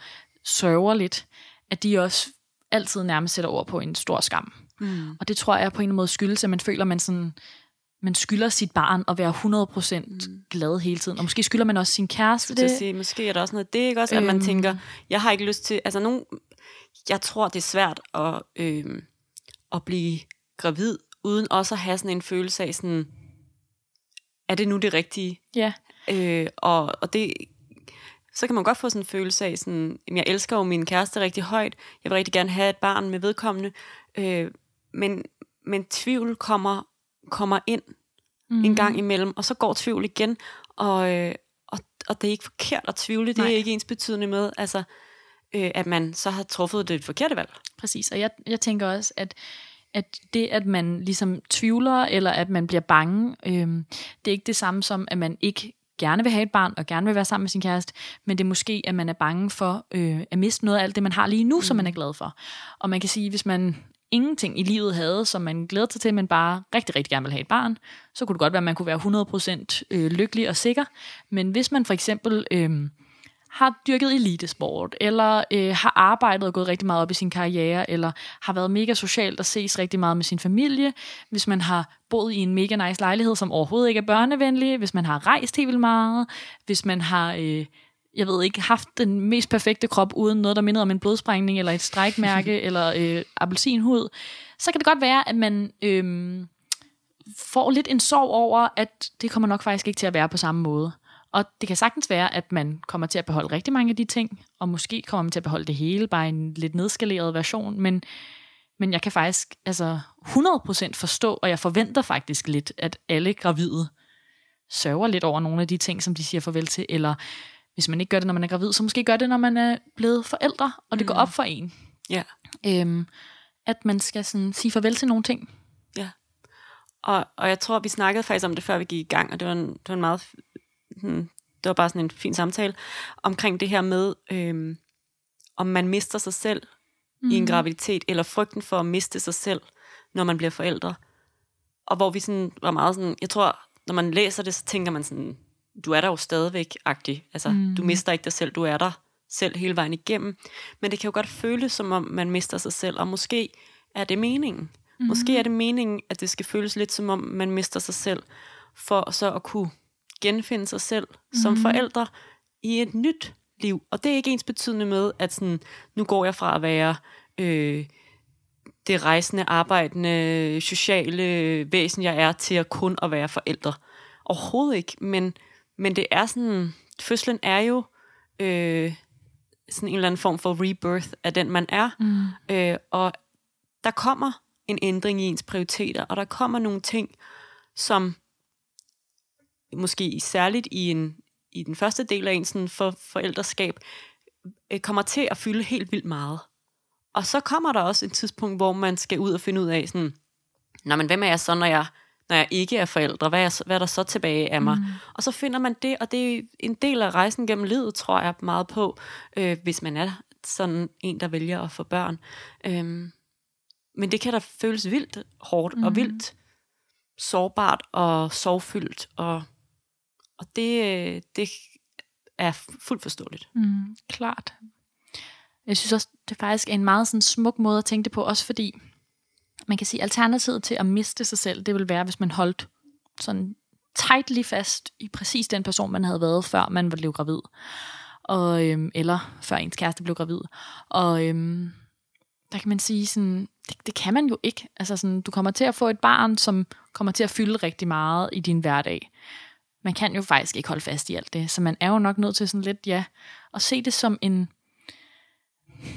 sørger lidt, at de også altid nærmest sætter ord på en stor skam. Mm. Og det tror jeg på en eller anden måde skyldes, at man føler, at man, sådan, man skylder sit barn at være 100% mm. glad hele tiden. Og måske skylder man også sin kæreste Det. sige, måske er der også noget, det er ikke også, at man Øhm. tænker, jeg har ikke lyst til, altså nogen, jeg tror, det er svært at, øhm, at blive gravid, uden også at have sådan en følelse af sådan, er det nu det rigtige? Ja, Øh, og, og det, så kan man godt få sådan en følelse af, sådan, "Jamen, jeg elsker jo min kæreste rigtig højt, jeg vil rigtig gerne have et barn med vedkommende, øh, men, men tvivl kommer, kommer ind mm. en gang imellem, og så går tvivl igen, og, øh, og, og det er ikke forkert at tvivle, det Nej. er ikke ens betydende med, altså, øh, at man så har truffet det forkerte valg. præcis. Og jeg, jeg tænker også, at at det, at man ligesom tvivler, eller at man bliver bange, øhm, det er ikke det samme som, at man ikke gerne vil have et barn, og gerne vil være sammen med sin kæreste, men det er måske, at man er bange for øh, at miste noget af alt det, man har lige nu, mm. som man er glad for. Og man kan sige, hvis man ingenting i livet havde, som man glæder sig til, men bare rigtig, rigtig gerne vil have et barn, så kunne det godt være, at man kunne være 100% øh, lykkelig og sikker. Men hvis man for eksempel øh, har dyrket elitesport, eller øh, har arbejdet og gået rigtig meget op i sin karriere, eller har været mega socialt og ses rigtig meget med sin familie, hvis man har boet i en mega nice lejlighed, som overhovedet ikke er børnevenlig, hvis man har rejst helt vildt meget, hvis man har, øh, jeg ved ikke, haft den mest perfekte krop uden noget, der minder om en blodsprængning, eller et strækmærke, eller øh, appelsinhud, så kan det godt være, at man... Øh, får lidt en sorg over, at det kommer nok faktisk ikke til at være på samme måde. Og det kan sagtens være, at man kommer til at beholde rigtig mange af de ting, og måske kommer man til at beholde det hele, bare en lidt nedskaleret version, men, men jeg kan faktisk altså 100% forstå, og jeg forventer faktisk lidt, at alle gravide sørger lidt over nogle af de ting, som de siger farvel til, eller hvis man ikke gør det, når man er gravid, så måske gør det, når man er blevet forældre, og det mm. går op for en. Ja. Øhm, at man skal sådan sige farvel til nogle ting. Ja. Og, og jeg tror, vi snakkede faktisk om det, før vi gik i gang, og det var en, det var en meget... Hmm, det var bare sådan en fin samtale omkring det her med, øhm, om man mister sig selv mm. i en graviditet, eller frygten for at miste sig selv, når man bliver forældre. Og hvor vi sådan var meget sådan, jeg tror, når man læser det, så tænker man sådan, du er der jo stadigvæk, agtig. Altså, mm. du mister ikke dig selv, du er der selv hele vejen igennem. Men det kan jo godt føles, som om man mister sig selv, og måske er det meningen. Mm. Måske er det meningen, at det skal føles lidt som om, man mister sig selv, for så at kunne genfinde sig selv mm. som forældre i et nyt liv. Og det er ikke ens betydende med, at sådan, nu går jeg fra at være øh, det rejsende, arbejdende, sociale væsen, jeg er, til at kun at være forældre. Overhovedet ikke, men, men det er sådan, fødslen er jo øh, sådan en eller anden form for rebirth af den, man er. Mm. Øh, og der kommer en ændring i ens prioriteter, og der kommer nogle ting, som måske særligt i, en, i den første del af ens for, forældreskab, øh, kommer til at fylde helt vildt meget. Og så kommer der også et tidspunkt, hvor man skal ud og finde ud af, sådan, Nå, men hvem er jeg så, når jeg, når jeg ikke er forældre? Hvad er, hvad er der så tilbage af mig? Mm. Og så finder man det, og det er en del af rejsen gennem livet, tror jeg meget på, øh, hvis man er sådan en, der vælger at få børn. Øhm, men det kan da føles vildt hårdt mm. og vildt sårbart og sorgfyldt, og, og det, øh, det er fuldt forståeligt. Mm, klart. Jeg synes også, det faktisk er en meget sådan smuk måde at tænke det på, også fordi man kan sige, alternativet til at miste sig selv, det vil være, hvis man holdt sådan tightly fast i præcis den person, man havde været, før man blev gravid. Og, øhm, eller før ens kæreste blev gravid. Og øhm, der kan man sige sådan, det, det kan man jo ikke. Altså sådan, du kommer til at få et barn, som kommer til at fylde rigtig meget i din hverdag. Man kan jo faktisk ikke holde fast i alt det, så man er jo nok nødt til sådan lidt, ja, at se det som en,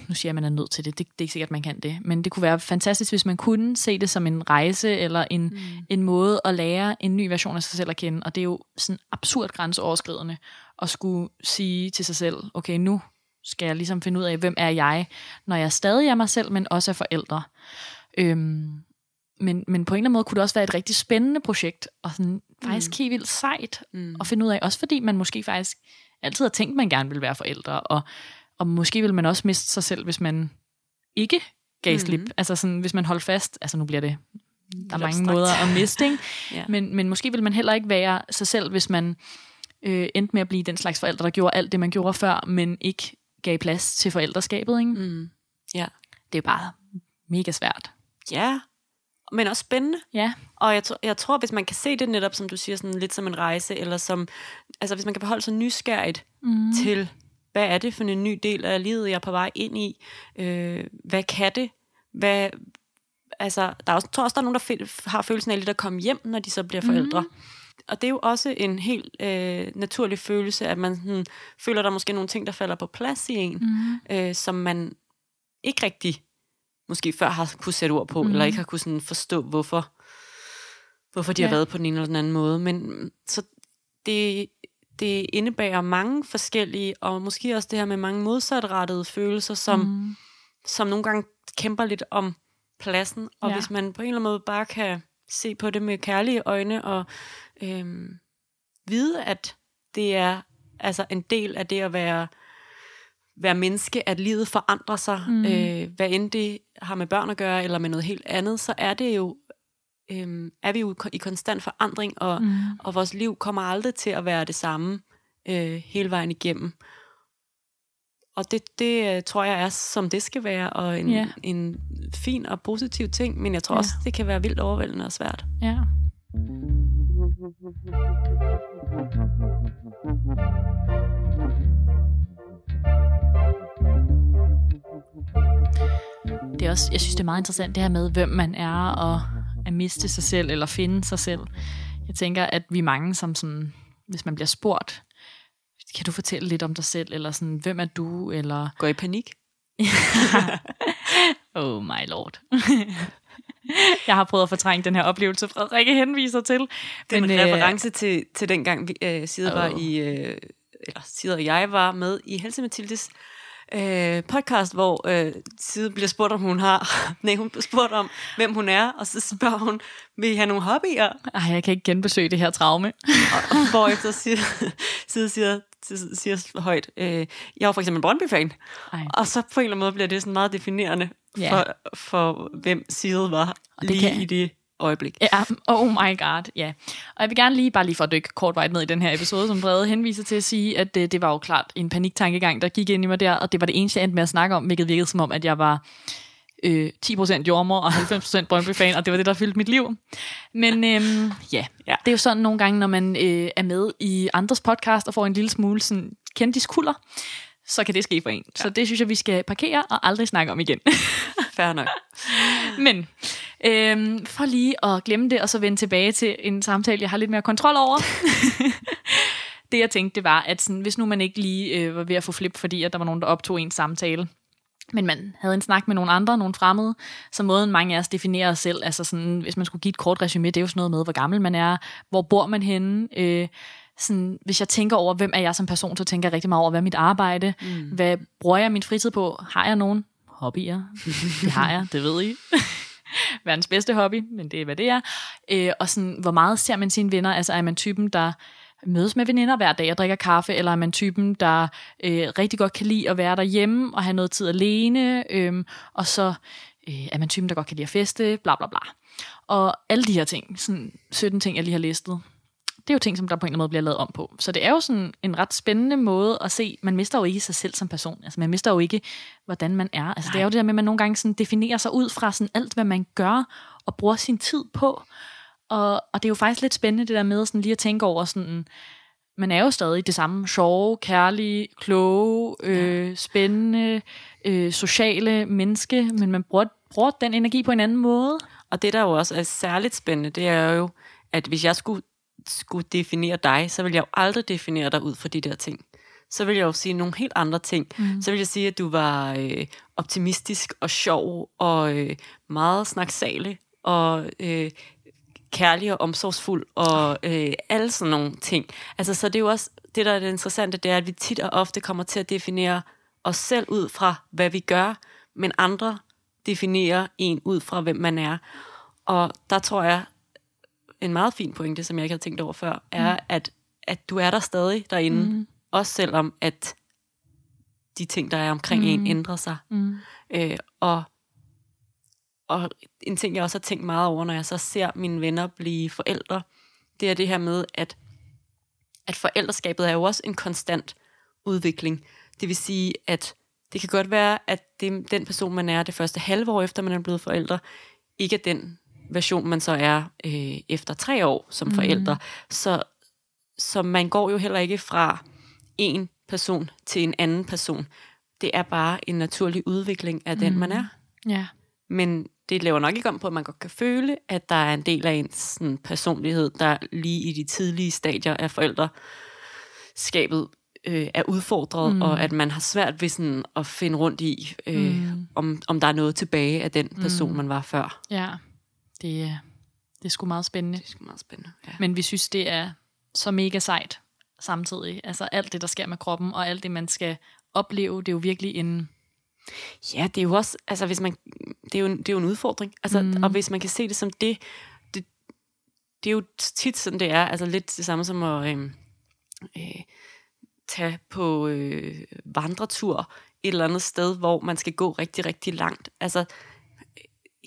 nu siger jeg, at man er nødt til det, det, det er ikke sikkert, at man kan det, men det kunne være fantastisk, hvis man kunne se det som en rejse, eller en, mm. en måde at lære en ny version af sig selv at kende, og det er jo sådan absurd grænseoverskridende, at skulle sige til sig selv, okay, nu skal jeg ligesom finde ud af, hvem er jeg, når jeg stadig er mig selv, men også er forældre. Øhm, men, men på en eller anden måde kunne det også være et rigtig spændende projekt, og sådan faktisk mm. helt vildt sejt mm. at finde ud af, også fordi man måske faktisk altid har tænkt, man gerne vil være forældre, og og måske vil man også miste sig selv, hvis man ikke gav slip. Mm-hmm. Altså sådan, hvis man holdt fast, altså nu bliver det, der er mange abstrakt. måder at miste, ikke? ja. men, men måske vil man heller ikke være sig selv, hvis man øh, endte med at blive den slags forældre, der gjorde alt det, man gjorde før, men ikke gav plads til forældreskabet. Ikke? Mm. Ja. Det er bare mega svært. Ja, men også spændende. Ja. Og jeg, jeg tror, hvis man kan se det netop, som du siger, sådan lidt som en rejse, eller som, altså hvis man kan beholde sig nysgerrigt mm. til hvad er det for en ny del af livet, jeg er på vej ind i? Øh, hvad kan det? Hvad, altså, der er også, tror også, der er nogen, der har følelsen af lidt at komme hjem, når de så bliver forældre. Mm. Og det er jo også en helt øh, naturlig følelse, at man sådan, føler, der er måske nogle ting, der falder på plads i en, mm. øh, som man ikke rigtig måske før har kunne sætte ord på, mm. eller ikke har kunne sådan forstå, hvorfor, hvorfor de ja. har været på den ene eller den anden måde. Men så det, det indebærer mange forskellige, og måske også det her med mange modsatrettede følelser, som, mm. som nogle gange kæmper lidt om pladsen. Og ja. hvis man på en eller anden måde bare kan se på det med kærlige øjne, og øhm, vide, at det er altså en del af det at være, være menneske, at livet forandrer sig, mm. øh, hvad end det har med børn at gøre, eller med noget helt andet, så er det jo øhm, er vi jo i konstant forandring, og, mm. og vores liv kommer aldrig til at være det samme øh, hele vejen igennem. Og det, det øh, tror jeg er, som det skal være, og en, yeah. en fin og positiv ting, men jeg tror yeah. også, det kan være vildt overvældende og svært. Ja. Det også, jeg synes, det er meget interessant det her med, hvem man er, og at miste sig selv, eller finde sig selv. Jeg tænker, at vi er mange, som sådan, hvis man bliver spurgt, kan du fortælle lidt om dig selv, eller sådan, hvem er du, eller... Går i panik? oh my lord. jeg har prøvet at fortrænge den her oplevelse, Frederikke henviser til. Det er en øh, reference til, til dengang, vi, øh, Sida oh. var i, øh, eller Sida og jeg var med i Helse Mathildes øh, podcast, hvor øh, Side bliver spurgt, om hun har... nej, hun bliver spurgt om, hvem hun er, og så spørger hun, vil I have nogle hobbyer? Ej, jeg kan ikke genbesøge det her traume. og, og hvorefter siger, Side siger, siger højt, øh, jeg var for eksempel Brøndby-fan. Og så på en eller anden måde bliver det sådan meget definerende for, ja. for hvem Side var og det lige kan... i det øjeblik. Ja, oh my god, ja. Og jeg vil gerne lige, bare lige for at dykke kort vejt ned i den her episode, som Brede henviser til at sige, at det, det var jo klart en paniktankegang, der gik ind i mig der, og det var det eneste, jeg endte med at snakke om, hvilket virkede som om, at jeg var øh, 10% jordmor og 90% Brøndby-fan, og det var det, der fyldte mit liv. Men øhm, ja, ja, det er jo sådan nogle gange, når man øh, er med i andres podcast og får en lille smule sådan kendiskulder, så kan det ske for en. Ja. Så det synes jeg, vi skal parkere og aldrig snakke om igen. Fair nok. Men øhm, for lige at glemme det, og så vende tilbage til en samtale, jeg har lidt mere kontrol over. det jeg tænkte, det var, at sådan, hvis nu man ikke lige øh, var ved at få flip, fordi at der var nogen, der optog en samtale, men man havde en snak med nogle andre, nogle fremmede, så måden mange af os definerer os selv, altså sådan, hvis man skulle give et kort resume, det er jo sådan noget med, hvor gammel man er, hvor bor man henne, øh, sådan, hvis jeg tænker over, hvem er jeg som person, så tænker jeg rigtig meget over, hvad er mit arbejde, mm. hvad bruger jeg min fritid på, har jeg nogen hobbyer? det har jeg, det ved I. Verdens bedste hobby, men det er, hvad det er. Øh, og sådan, hvor meget ser man sine venner? Altså, er man typen, der mødes med veninder hver dag og drikker kaffe, eller er man typen, der øh, rigtig godt kan lide at være derhjemme og have noget tid alene, øh, og så øh, er man typen, der godt kan lide at feste, bla bla bla. Og alle de her ting, sådan 17 ting, jeg lige har listet, det er jo ting, som der på en eller anden måde bliver lavet om på. Så det er jo sådan en ret spændende måde at se, man mister jo ikke sig selv som person. Altså man mister jo ikke, hvordan man er. Altså Nej. det er jo det der med, at man nogle gange sådan definerer sig ud fra sådan alt, hvad man gør og bruger sin tid på. Og, og det er jo faktisk lidt spændende det der med sådan lige at tænke over sådan, man er jo stadig det samme sjove, kærlige, kloge, øh, spændende, øh, sociale menneske, men man bruger, bruger den energi på en anden måde. Og det, der jo også er særligt spændende, det er jo, at hvis jeg skulle skulle definere dig, så vil jeg jo aldrig definere dig ud fra de der ting. Så vil jeg jo sige nogle helt andre ting. Mm. Så vil jeg sige, at du var øh, optimistisk og sjov og øh, meget snaksalig og øh, kærlig og omsorgsfuld og øh, alle sådan nogle ting. Altså, så det er jo også, det der er det interessante, det er, at vi tit og ofte kommer til at definere os selv ud fra, hvad vi gør, men andre definerer en ud fra, hvem man er. Og der tror jeg, en meget fin pointe, som jeg ikke havde tænkt over før, er, mm. at, at du er der stadig derinde, mm. også selvom at de ting, der er omkring mm. en, ændrer sig. Mm. Øh, og, og en ting, jeg også har tænkt meget over, når jeg så ser mine venner blive forældre, det er det her med, at, at forældreskabet er jo også en konstant udvikling. Det vil sige, at det kan godt være, at det, den person, man er det første halve år efter, man er blevet forældre, ikke er den version, man så er øh, efter tre år som mm. forældre. Så, så man går jo heller ikke fra en person til en anden person. Det er bare en naturlig udvikling af den, mm. man er. Ja. Men det laver nok ikke om på, at man godt kan føle, at der er en del af ens sådan, personlighed, der lige i de tidlige stadier af forældreskabet øh, er udfordret, mm. og at man har svært ved sådan at finde rundt i, øh, mm. om, om der er noget tilbage af den person, mm. man var før. Ja. Det, er, det er sgu meget spændende. Det er sgu meget spændende, ja. Men vi synes, det er så mega sejt samtidig. Altså alt det, der sker med kroppen, og alt det, man skal opleve, det er jo virkelig en... Ja, det er jo også, altså hvis man, det er jo en, det er jo en udfordring. Altså, mm. Og hvis man kan se det som det, det, det er jo tit sådan, det er. Altså lidt det samme som at øh, øh, tage på øh, vandretur et eller andet sted, hvor man skal gå rigtig, rigtig langt. Altså,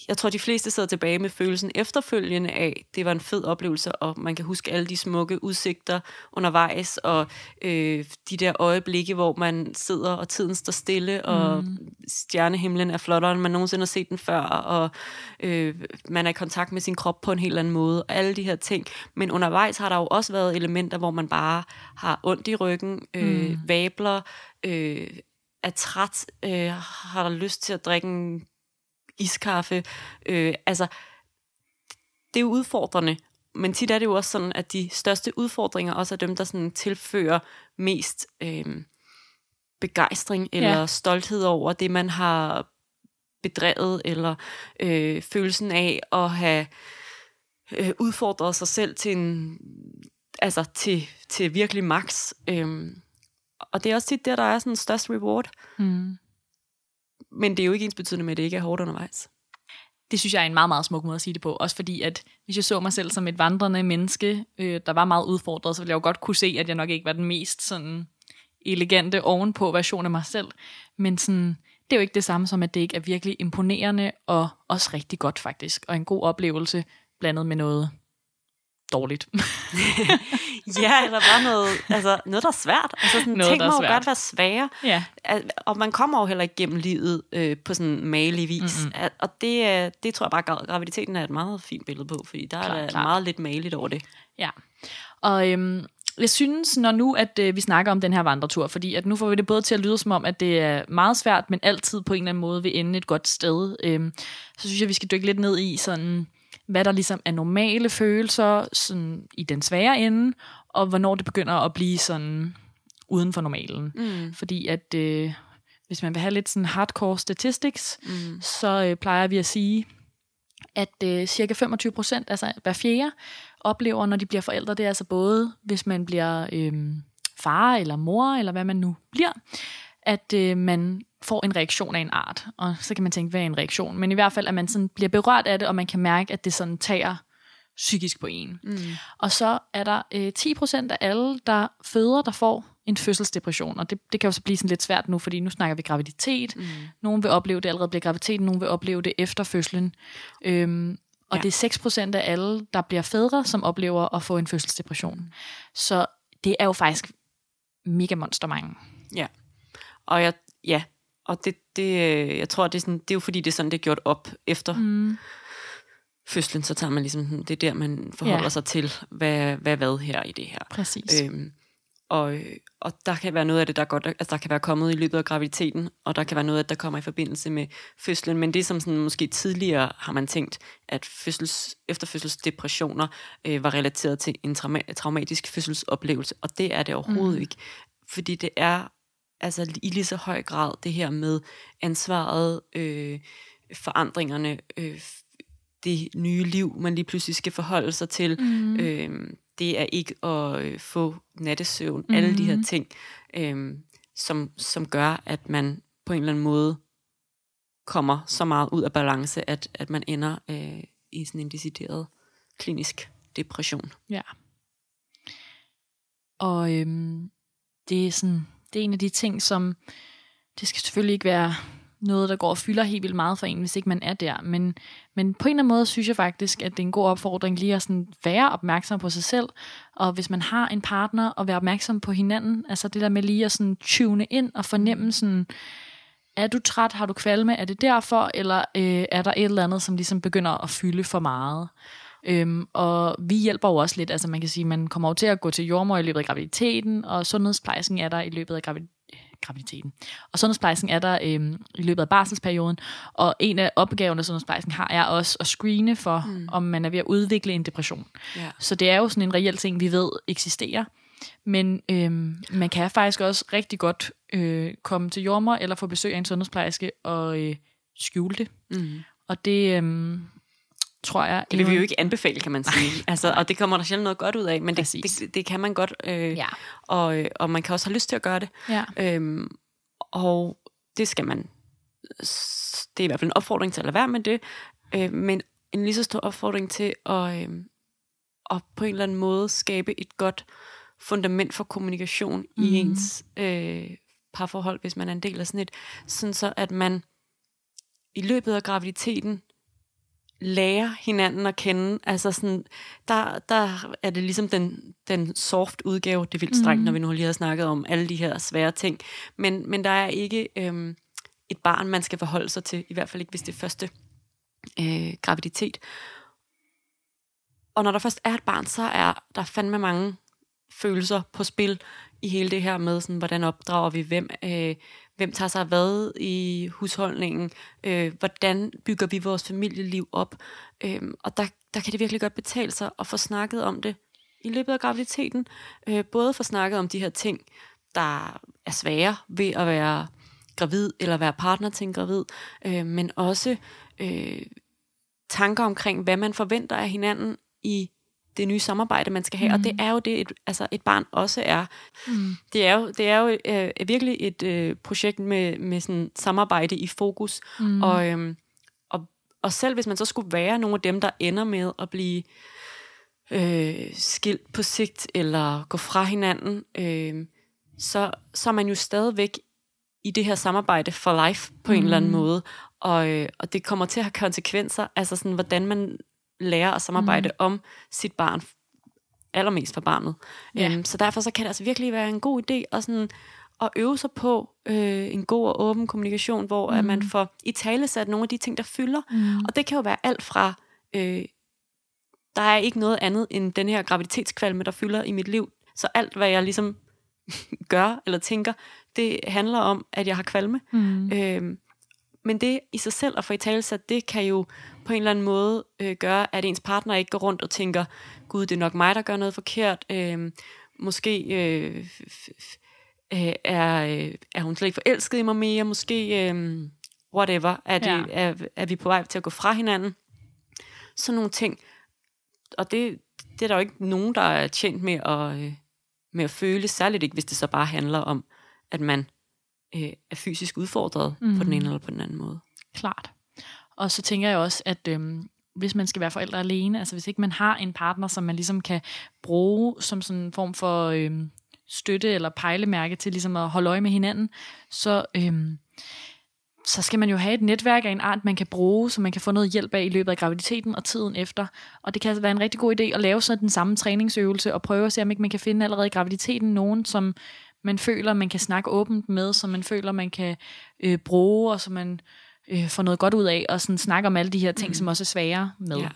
jeg tror, de fleste sidder tilbage med følelsen efterfølgende af, det var en fed oplevelse, og man kan huske alle de smukke udsigter undervejs, og øh, de der øjeblikke, hvor man sidder, og tiden står stille, og mm. stjernehimlen er flottere, end man nogensinde har set den før, og øh, man er i kontakt med sin krop på en helt anden måde, og alle de her ting. Men undervejs har der jo også været elementer, hvor man bare har ondt i ryggen, øh, mm. vabler, øh, er træt, øh, har lyst til at drikke en iskaffe. Øh, altså, det er jo udfordrende, men tit er det jo også sådan, at de største udfordringer også er dem, der sådan tilfører mest øh, begejstring eller Ja. stolthed over det, man har bedrevet, eller øh, følelsen af at have øh, udfordret sig selv til en altså til, til virkelig max. Øhm, og det er også tit der, der er sådan størst reward. Mm. Men det er jo ikke ens betydende med, at det ikke er hårdt undervejs. Det synes jeg er en meget, meget smuk måde at sige det på. Også fordi, at hvis jeg så mig selv som et vandrende menneske, øh, der var meget udfordret, så ville jeg jo godt kunne se, at jeg nok ikke var den mest sådan elegante ovenpå version af mig selv. Men sådan, det er jo ikke det samme som, at det ikke er virkelig imponerende og også rigtig godt faktisk. Og en god oplevelse blandet med noget dårligt. Ja, eller bare noget, altså, noget der er svært. Altså, sådan, Noget, ting må jo godt være svære. ja. Og man kommer jo heller ikke gennem livet øh, på sådan en malig vis. Mm-hmm. Og det, er- det tror jeg bare, gra- graviditeten er et meget fint billede på, fordi der Klart, er klart. meget lidt maligt over det. Ja, og øhm, jeg synes, når nu, at øh, vi snakker om den her vandretur, fordi at nu får vi det både til at lyde som om, at det er meget svært, men altid på en eller anden måde vil ende et godt sted, øhm, så synes jeg, vi skal dykke lidt ned i sådan, hvad der ligesom er normale følelser sådan, i den svære ende, og hvornår det begynder at blive sådan uden for normalen. Mm. Fordi at øh, hvis man vil have lidt sådan hardcore statistics, mm. så øh, plejer vi at sige, at øh, cirka 25 procent, altså hver fjerde, oplever, når de bliver forældre, det er altså både, hvis man bliver øh, far eller mor, eller hvad man nu bliver, at øh, man får en reaktion af en art. Og så kan man tænke, hvad er en reaktion? Men i hvert fald, at man sådan bliver berørt af det, og man kan mærke, at det sådan tager psykisk på en. Mm. Og så er der øh, 10% af alle, der føder, der får en fødselsdepression. Og det, det kan jo så blive sådan lidt svært nu, fordi nu snakker vi graviditet. Mm. Nogle vil opleve det allerede bliver graviditet, nogle vil opleve det efter fødslen. Øhm, og. Ja. det er 6% af alle, der bliver fædre, som oplever at få en fødselsdepression. Så det er jo faktisk mega monster mange. Ja. Og jeg, ja, og det, det, øh, jeg tror, det er, sådan, det er jo fordi, det er sådan, det er gjort op efter mm. fødslen, så tager man ligesom, sådan- det er der, man forholder Ja. ja. sig til, hvad, hvad hvad her i det her. Præcis. Øhm, og, og der kan være noget af det, der godt, altså der kan være kommet i løbet af graviditeten, og der kan være noget af det, der kommer i forbindelse med fødslen, men det som sådan, måske tidligere har man tænkt, at fødsels, efterfødselsdepressioner øh, var relateret til en trauma- traumatisk fødselsoplevelse, og det er det overhovedet mm. ikke, fordi det er altså i lige så høj grad det her med ansvaret, øh, forandringerne, øh, det nye liv, man lige pludselig skal forholde sig til. Mm. Øh, det er ikke at øh, få nattesøvn, mm. alle de her ting, øh, som, som gør, at man på en eller anden måde kommer så meget ud af balance, at, at man ender øh, i sådan en decideret klinisk depression. Ja. Og øhm, det er sådan, det er en af de ting, som, det skal selvfølgelig ikke være noget, der går og fylder helt vildt meget for en, hvis ikke man er der. Men, men på en eller anden måde synes jeg faktisk, at det er en god opfordring lige at sådan være opmærksom på sig selv. Og hvis man har en partner, at være opmærksom på hinanden. Altså det der med lige at sådan tune ind og fornemme sådan, er du træt, har du kvalme, er det derfor, eller øh, er der et eller andet, som ligesom begynder at fylde for meget? Øhm, og vi hjælper jo også lidt, altså man kan sige, man kommer jo til at gå til jordmor i løbet af graviditeten, og sundhedsplejersken er der i løbet af gravid- graviditeten. Og sundhedsplejersken er der øhm, i løbet af barselsperioden, og en af opgaverne, sundhedsplejersken har, er også at screene for, mm. om man er ved at udvikle en depression. Ja. Så det er jo sådan en reel ting, vi ved eksisterer. Men øhm, man kan faktisk også rigtig godt øh, komme til jordmor eller få besøg af en sundhedsplejerske og øh, skjule det. Mm. Og det øhm, tror jeg... Det vil vi jo ikke anbefale, kan man sige. altså, og det kommer der sjældent noget godt ud af, men det, Præcis. det, det kan man godt, øh, Ja. og, øh, og man kan også have lyst til at gøre det. Ja. Øhm, og det skal man, det er i hvert fald en opfordring til at lade være med det, øh, men en lige så stor opfordring til at, øh, at på en eller anden måde skabe et godt fundament for kommunikation mm. i ens øh, parforhold, hvis man er en del af sådan et, sådan så at man i løbet af graviditeten lærer hinanden at kende. Altså sådan, der, der er det ligesom den, den soft udgave, det er vildt strengt, mm. når vi nu lige har snakket om alle de her svære ting. Men, men der er ikke øhm, et barn, man skal forholde sig til, i hvert fald ikke, hvis det er første øh, graviditet. Og når der først er et barn, så er der fandme mange følelser på spil i hele det her med, sådan, hvordan opdrager vi hvem, øh, hvem tager sig af hvad i husholdningen, øh, hvordan bygger vi vores familieliv op. Øh, og der, der kan det virkelig godt betale sig at få snakket om det i løbet af graviditeten. Øh, både få snakket om de her ting, der er svære ved at være gravid eller være partner til en gravid, øh, men også øh, tanker omkring, hvad man forventer af hinanden i det nye samarbejde, man skal have. Mm. Og det er jo det, et, altså et barn også er. Mm. Det er jo, det er jo øh, virkelig et øh, projekt med, med sådan samarbejde i fokus. Mm. Og, øh, og, og selv hvis man så skulle være nogle af dem, der ender med at blive øh, skilt på sigt, eller gå fra hinanden, øh, så, så er man jo stadigvæk i det her samarbejde for life på mm. en eller anden mm. måde. Og, øh, og det kommer til at have konsekvenser, altså sådan, hvordan man lærer at samarbejde mm. om sit barn, allermest for barnet. Ja. Um, så derfor så kan det altså virkelig være en god idé at, sådan, at øve sig på øh, en god og åben kommunikation, hvor mm. at man får i tale sat nogle af de ting, der fylder. Mm. Og det kan jo være alt fra, øh, der er ikke noget andet end den her graviditetskvalme, der fylder i mit liv. Så alt, hvad jeg ligesom gør eller tænker, det handler om, at jeg har kvalme. Mm. Øhm, men det i sig selv at få i tale sat, det kan jo på en eller anden måde øh, gøre, at ens partner ikke går rundt og tænker, gud, det er nok mig, der gør noget forkert. Øh, måske øh, øh, er, øh, er hun slet ikke forelsket i mig mere. Måske, øh, whatever, er, det, ja. er, er vi på vej til at gå fra hinanden. Sådan nogle ting. Og det, det er der jo ikke nogen, der er tjent med at, øh, med at føle, særligt ikke, hvis det så bare handler om, at man øh, er fysisk udfordret mm. på den ene mhm. eller på den anden måde. Klart. Og så tænker jeg også, at øhm, hvis man skal være forældre alene, altså hvis ikke man har en partner, som man ligesom kan bruge som sådan en form for øhm, støtte eller pejlemærke til ligesom at holde øje med hinanden, så, øhm, så skal man jo have et netværk af en art, man kan bruge, så man kan få noget hjælp af i løbet af graviditeten og tiden efter. Og det kan altså være en rigtig god idé at lave sådan den samme træningsøvelse og prøve at se, om ikke man kan finde allerede i graviditeten nogen, som man føler, man kan snakke åbent med, som man føler, man kan øh, bruge, og som man øh, får noget godt ud af, og sådan snakke om alle de her ting, mm. som også er svære med. Ja.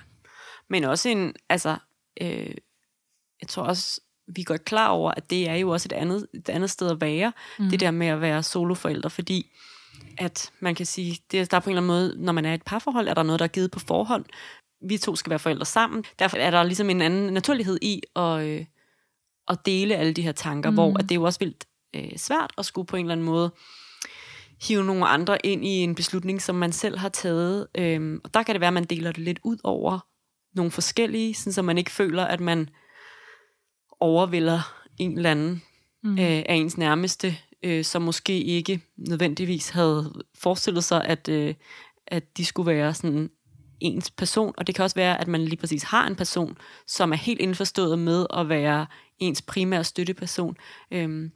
Men også en, altså, øh, jeg tror også, vi er godt klar over, at det er jo også et andet, et andet sted at være, mm. det der med at være soloforældre, fordi at man kan sige, det, der er på en eller anden måde, når man er et parforhold, er der noget, der er givet på forhånd. Vi to skal være forældre sammen. Derfor er der ligesom en anden naturlighed i at, øh, at dele alle de her tanker, mm. hvor at det er jo også vildt øh, svært at skulle på en eller anden måde hive nogle andre ind i en beslutning, som man selv har taget. Øhm, og der kan det være, at man deler det lidt ud over nogle forskellige, sådan så man ikke føler, at man overvælder en eller anden mm. øh, af ens nærmeste, øh, som måske ikke nødvendigvis havde forestillet sig, at, øh, at de skulle være sådan ens person. Og det kan også være, at man lige præcis har en person, som er helt indforstået med at være ens primære støtteperson. Øhm,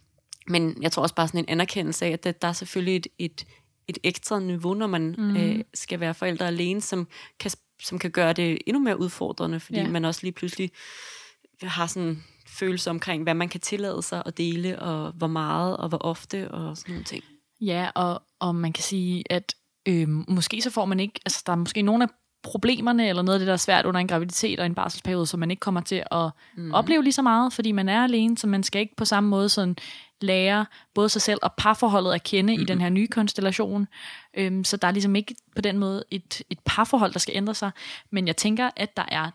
men jeg tror også bare sådan en anerkendelse af, at der, der er selvfølgelig et, et, et ekstra niveau, når man mm. øh, skal være forældre alene, som kan, som kan gøre det endnu mere udfordrende, fordi ja. man også lige pludselig har sådan følelse omkring, hvad man kan tillade sig at dele, og hvor meget, og hvor ofte, og sådan nogle ting. Ja, og, og man kan sige, at øh, måske så får man ikke, altså der er måske nogle af problemerne, eller noget af det, der er svært under en graviditet og en barselsperiode, som man ikke kommer til at mm. opleve lige så meget, fordi man er alene, så man skal ikke på samme måde sådan lære både sig selv og parforholdet at kende mm-hmm. i den her nye konstellation. Øhm, så der er ligesom ikke på den måde et, et parforhold, der skal ændre sig. Men jeg tænker, at der er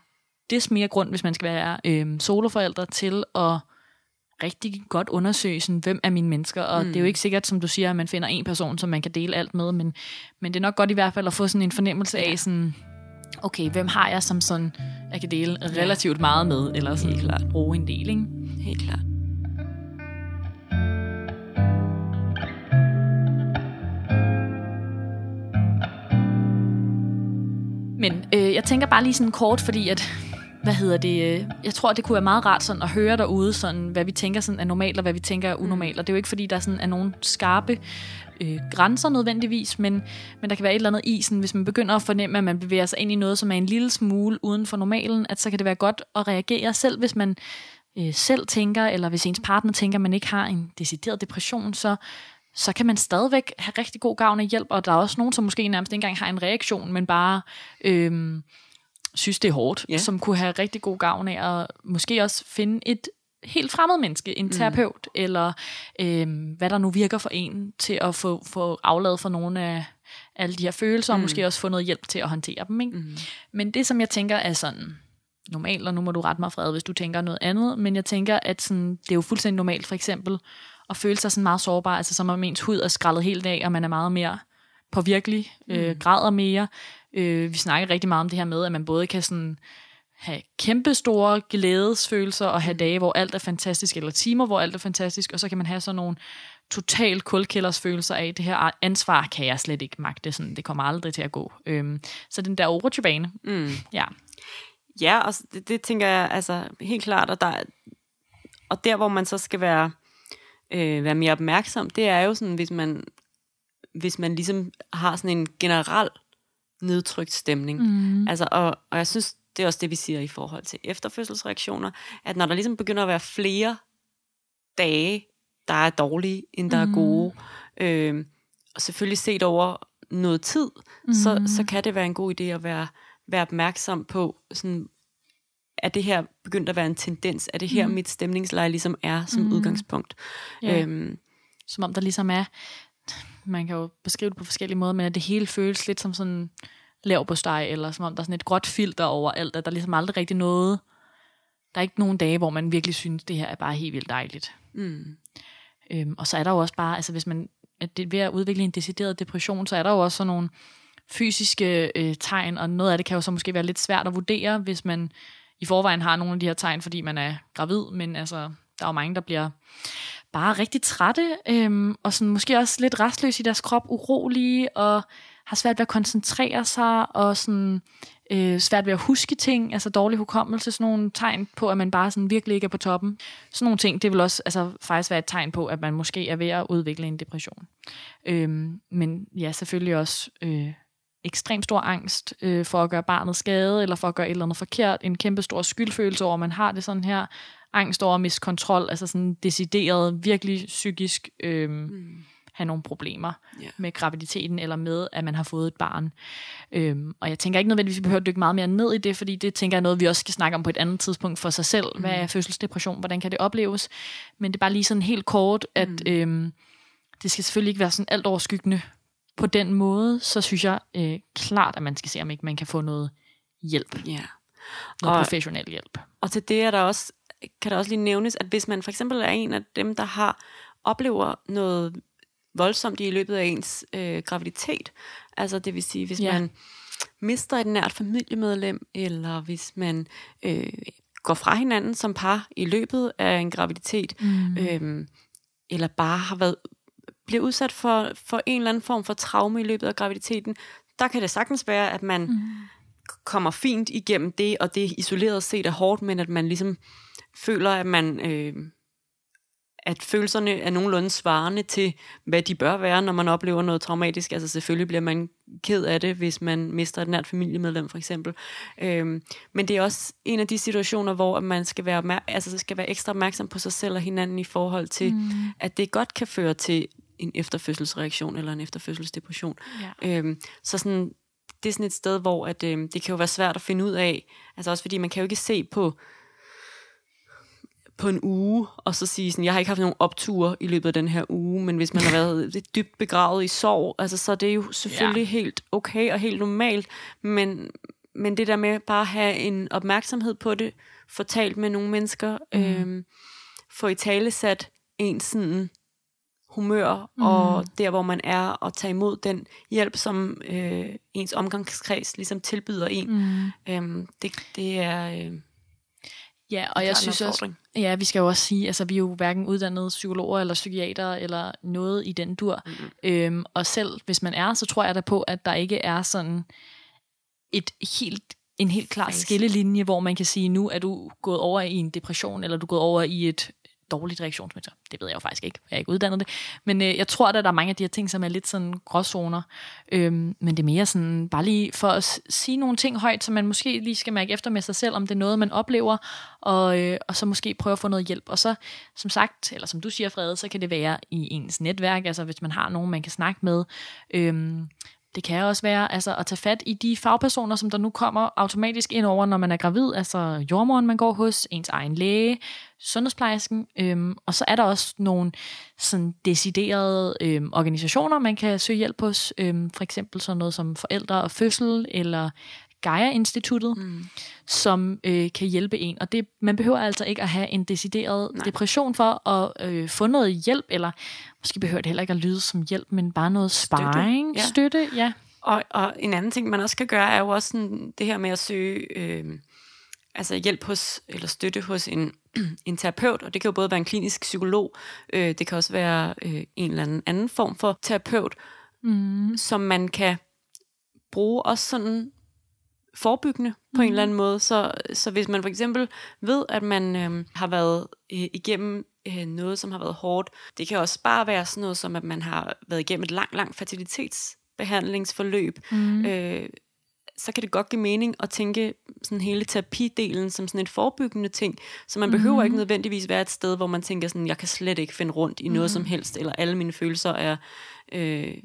des mere grund, hvis man skal være øhm, soloforældre, til at rigtig godt undersøge, sådan, hvem er mine mennesker, og mm. det er jo ikke sikkert, som du siger, at man finder en person, som man kan dele alt med, men, men det er nok godt i hvert fald at få sådan en fornemmelse ja. af, sådan, okay, hvem har jeg som sådan, jeg kan dele relativt ja. meget med, eller sådan Helt klart. bruge en del, ikke? Helt klart. Men øh, jeg tænker bare lige sådan kort, fordi at, hvad hedder det, øh, jeg tror, det kunne være meget rart sådan at høre derude, sådan, hvad vi tænker sådan er normalt, og hvad vi tænker er mm. unormalt. Og det er jo ikke, fordi der sådan er nogen skarpe øh, grænser nødvendigvis, men, men der kan være et eller andet i, sådan, hvis man begynder at fornemme, at man bevæger sig ind i noget, som er en lille smule uden for normalen, at så kan det være godt at reagere selv, hvis man øh, selv tænker, eller hvis ens partner tænker, at man ikke har en decideret depression, så så kan man stadigvæk have rigtig god gavn af hjælp, og der er også nogen, som måske nærmest ikke engang har en reaktion, men bare øhm, synes, det er hårdt, yeah. som kunne have rigtig god gavn af at måske også finde et helt fremmed menneske, en terapeut, mm. eller øh, hvad der nu virker for en, til at få, få afladet for nogle af alle de her følelser, mm. og måske også få noget hjælp til at håndtere dem. Ikke? Mm. Men det, som jeg tænker er sådan normalt, og nu må du rette mig, Fred, hvis du tænker noget andet, men jeg tænker, at sådan, det er jo fuldstændig normalt, for eksempel, at føle sig sådan meget sårbar, altså som om ens hud er skrællet helt af, og man er meget mere påvirkelig, øh, mm. græder mere. Øh, vi snakker rigtig meget om det her med, at man både kan sådan have kæmpe store glædesfølelser og have dage, hvor alt er fantastisk, eller timer, hvor alt er fantastisk, og så kan man have sådan nogle total kulkælders følelser af, det her ansvar kan jeg slet ikke magte, sådan, det kommer aldrig til at gå. Øhm, så den der overtubane, mm. ja. Ja, og det, det tænker jeg altså helt klart, og, der, og der hvor man så skal være, øh, være mere opmærksom, det er jo sådan, hvis man, hvis man ligesom har sådan en generel nedtrykt stemning. Mm. Altså, og, og jeg synes, det er også det, vi siger i forhold til efterfødselsreaktioner, at når der ligesom begynder at være flere dage, der er dårlige, end der mm. er gode, øh, og selvfølgelig set over noget tid, mm. så, så kan det være en god idé at være, være opmærksom på, sådan, er det her begyndt at være en tendens? Er det her, mm. mit stemningsleje ligesom er som mm. udgangspunkt? Ja. Øhm, som om der ligesom er, man kan jo beskrive det på forskellige måder, men at det hele føles lidt som sådan lav på steg, eller som om der er sådan et gråt filter over alt, at der er ligesom aldrig rigtig noget. Der er ikke nogen dage, hvor man virkelig synes, det her er bare helt vildt dejligt. Mm. Øhm, og så er der jo også bare, altså hvis man at det, ved at udvikle en decideret depression, så er der jo også sådan nogle fysiske øh, tegn, og noget af det kan jo så måske være lidt svært at vurdere, hvis man i forvejen har nogle af de her tegn, fordi man er gravid, men altså, der er jo mange, der bliver bare rigtig trætte, øhm, og sådan måske også lidt restløse i deres krop, urolige, og har svært ved at koncentrere sig, og sådan, øh, svært ved at huske ting, altså dårlig hukommelse, sådan nogle tegn på, at man bare sådan virkelig ikke er på toppen. Sådan nogle ting, det vil også altså, faktisk være et tegn på, at man måske er ved at udvikle en depression. Øhm, men ja, selvfølgelig også øh, ekstremt stor angst øh, for at gøre barnet skade, eller for at gøre et eller andet forkert, en kæmpe stor skyldfølelse over, at man har det sådan her, angst over at miste kontrol, altså sådan decideret, virkelig psykisk øh, mm. have nogle problemer yeah. med graviditeten, eller med, at man har fået et barn. Øhm, og jeg tænker ikke nødvendigvis, at vi behøver at dykke meget mere ned i det, fordi det tænker jeg er noget, vi også skal snakke om på et andet tidspunkt for sig selv. Mm. Hvad er fødselsdepression? Hvordan kan det opleves? Men det er bare lige sådan helt kort, at mm. øhm, det skal selvfølgelig ikke være sådan alt overskyggende på den måde, så synes jeg øh, klart, at man skal se, om ikke man kan få noget hjælp. Ja. Noget og, professionel hjælp. Og til det er der også, kan der også lige nævnes, at hvis man for eksempel er en af dem, der har oplever noget voldsomt i løbet af ens øh, graviditet, altså det vil sige, hvis ja. man mister et nært familiemedlem, eller hvis man øh, går fra hinanden som par i løbet af en graviditet, mm. øh, eller bare har været bliver udsat for, for en eller anden form for traume i løbet af graviditeten, der kan det sagtens være, at man mm. kommer fint igennem det, og det isoleret set er hårdt, men at man ligesom føler, at man... Øh, at følelserne er nogenlunde svarende til, hvad de bør være, når man oplever noget traumatisk. Altså selvfølgelig bliver man ked af det, hvis man mister et nært familiemedlem, for eksempel. Øhm, men det er også en af de situationer, hvor man skal være, altså skal være ekstra opmærksom på sig selv og hinanden i forhold til, mm. at det godt kan føre til en efterfødselsreaktion eller en efterfødselsdepression. Ja. Øhm, så sådan, det er sådan et sted, hvor at, øhm, det kan jo være svært at finde ud af, altså også fordi man kan jo ikke se på på en uge, og så sige sådan, jeg har ikke haft nogen opture i løbet af den her uge, men hvis man har været lidt dybt begravet i sorg, altså, så er det jo selvfølgelig ja. helt okay og helt normalt, men, men det der med bare at have en opmærksomhed på det, fortalt med nogle mennesker, mm. øhm, få i tale sat en sådan humør, mm. og der hvor man er, og tage imod den hjælp, som øh, ens omgangskreds ligesom tilbyder en. Mm. Øhm, det, det er... Øh, Ja, og jeg synes også, ja, vi skal jo også sige, altså vi er jo hverken uddannede psykologer eller psykiater eller noget i den dur. Mm. Øhm, og selv hvis man er, så tror jeg da på, at der ikke er sådan et helt en helt klar skillelinje, hvor man kan sige, nu er du gået over i en depression, eller du er gået over i et dårligt reaktionsmønster. Det ved jeg jo faktisk ikke, jeg er ikke uddannet det. Men øh, jeg tror, at der er mange af de her ting, som er lidt sådan gråzoner. Øhm, men det er mere sådan, bare lige for at sige nogle ting højt, så man måske lige skal mærke efter med sig selv, om det er noget, man oplever, og, øh, og så måske prøve at få noget hjælp. Og så, som sagt, eller som du siger, Frede, så kan det være i ens netværk, altså hvis man har nogen, man kan snakke med. Øhm, det kan også være altså, at tage fat i de fagpersoner, som der nu kommer automatisk ind over, når man er gravid. Altså jordmoren, man går hos, ens egen læge, sundhedsplejersken. Øhm, og så er der også nogle sådan deciderede øhm, organisationer, man kan søge hjælp hos. Øhm, for eksempel sådan noget som Forældre og Fødsel, eller Gaia-instituttet, mm. som øh, kan hjælpe en. Og det, man behøver altså ikke at have en decideret Nej. depression for at øh, få noget hjælp, eller måske behøver det heller ikke at lyde som hjælp, men bare noget sparring, støtte. Ja. støtte ja. Og, og en anden ting, man også kan gøre, er jo også sådan, det her med at søge øh, altså hjælp hos, eller støtte hos en, en terapeut, og det kan jo både være en klinisk psykolog, øh, det kan også være øh, en eller anden anden form for terapeut, mm. som man kan bruge også sådan forebyggende på mm. en eller anden måde. Så, så hvis man for eksempel ved, at man øh, har været øh, igennem øh, noget, som har været hårdt, det kan også bare være sådan noget som, at man har været igennem et langt, langt fertilitetsbehandlingsforløb, mm. øh, så kan det godt give mening at tænke sådan hele terapidelen som sådan en forebyggende ting, så man behøver mm. ikke nødvendigvis være et sted, hvor man tænker sådan, jeg kan slet ikke finde rundt i noget mm. som helst, eller alle mine følelser er øh,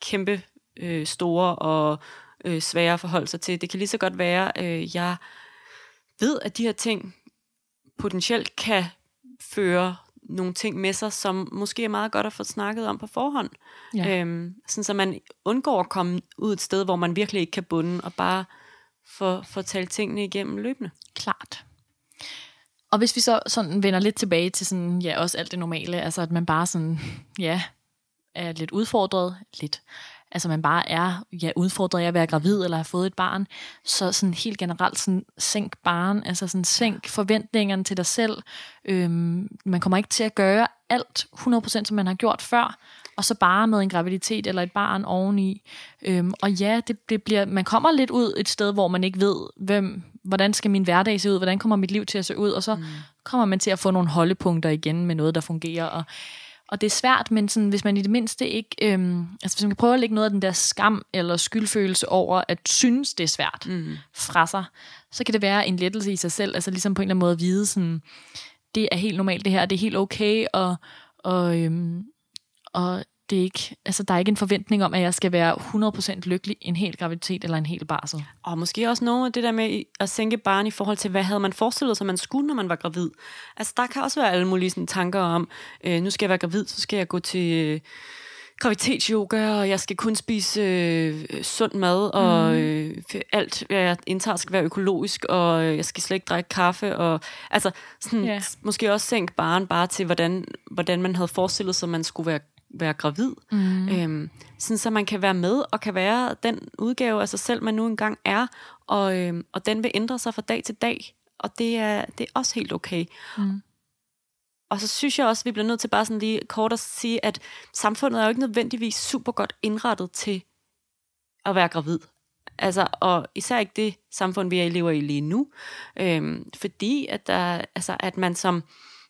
kæmpe øh, store og øh, svære at forholde sig til. Det kan lige så godt være, øh, jeg ved, at de her ting potentielt kan føre nogle ting med sig, som måske er meget godt at få snakket om på forhånd. Ja. Øhm, sådan så man undgår at komme ud et sted, hvor man virkelig ikke kan bunde, og bare få, få talt tingene igennem løbende. Klart. Og hvis vi så sådan vender lidt tilbage til sådan, ja, også alt det normale, altså at man bare sådan, ja, er lidt udfordret, lidt, altså man bare er ja, udfordret af at være gravid eller have fået et barn, så sådan helt generelt sådan, sænk barn, altså sådan sænk forventningerne til dig selv. Øhm, man kommer ikke til at gøre alt 100% som man har gjort før, og så bare med en graviditet eller et barn oveni. Øhm, og ja, det, det bliver, man kommer lidt ud et sted, hvor man ikke ved, hvem, hvordan skal min hverdag se ud, hvordan kommer mit liv til at se ud, og så mm. kommer man til at få nogle holdepunkter igen med noget, der fungerer, og og det er svært, men sådan, hvis man i det mindste ikke... Øhm, altså hvis man kan prøve at lægge noget af den der skam eller skyldfølelse over at synes, det er svært mm. fra sig, så kan det være en lettelse i sig selv. Altså ligesom på en eller anden måde at vide, sådan, det er helt normalt det her, det er helt okay, og, og, øhm, og det ikke, altså, der er ikke en forventning om, at jeg skal være 100% lykkelig en hel graviditet eller en hel barsel. Og måske også noget af det der med at sænke barn i forhold til, hvad havde man forestillet sig, man skulle, når man var gravid. Altså der kan også være alle mulige sådan, tanker om, øh, nu skal jeg være gravid, så skal jeg gå til... Øh, graviditetsyoga, og jeg skal kun spise øh, sund mad, og mm. øh, alt, hvad jeg indtager, skal være økologisk, og øh, jeg skal slet ikke drikke kaffe, og altså sådan, yeah. måske også sænke barn bare til, hvordan, hvordan man havde forestillet sig, man skulle være være gravid. Mm. Øhm, sådan så man kan være med og kan være den udgave af sig selv, man nu engang er, og, øhm, og den vil ændre sig fra dag til dag. Og det er, det er også helt okay. Mm. Og så synes jeg også, at vi bliver nødt til bare sådan lige kort at sige, at samfundet er jo ikke nødvendigvis super godt indrettet til at være gravid. Altså, og især ikke det samfund, vi lever i lige nu. Øhm, fordi at, der, altså, at man som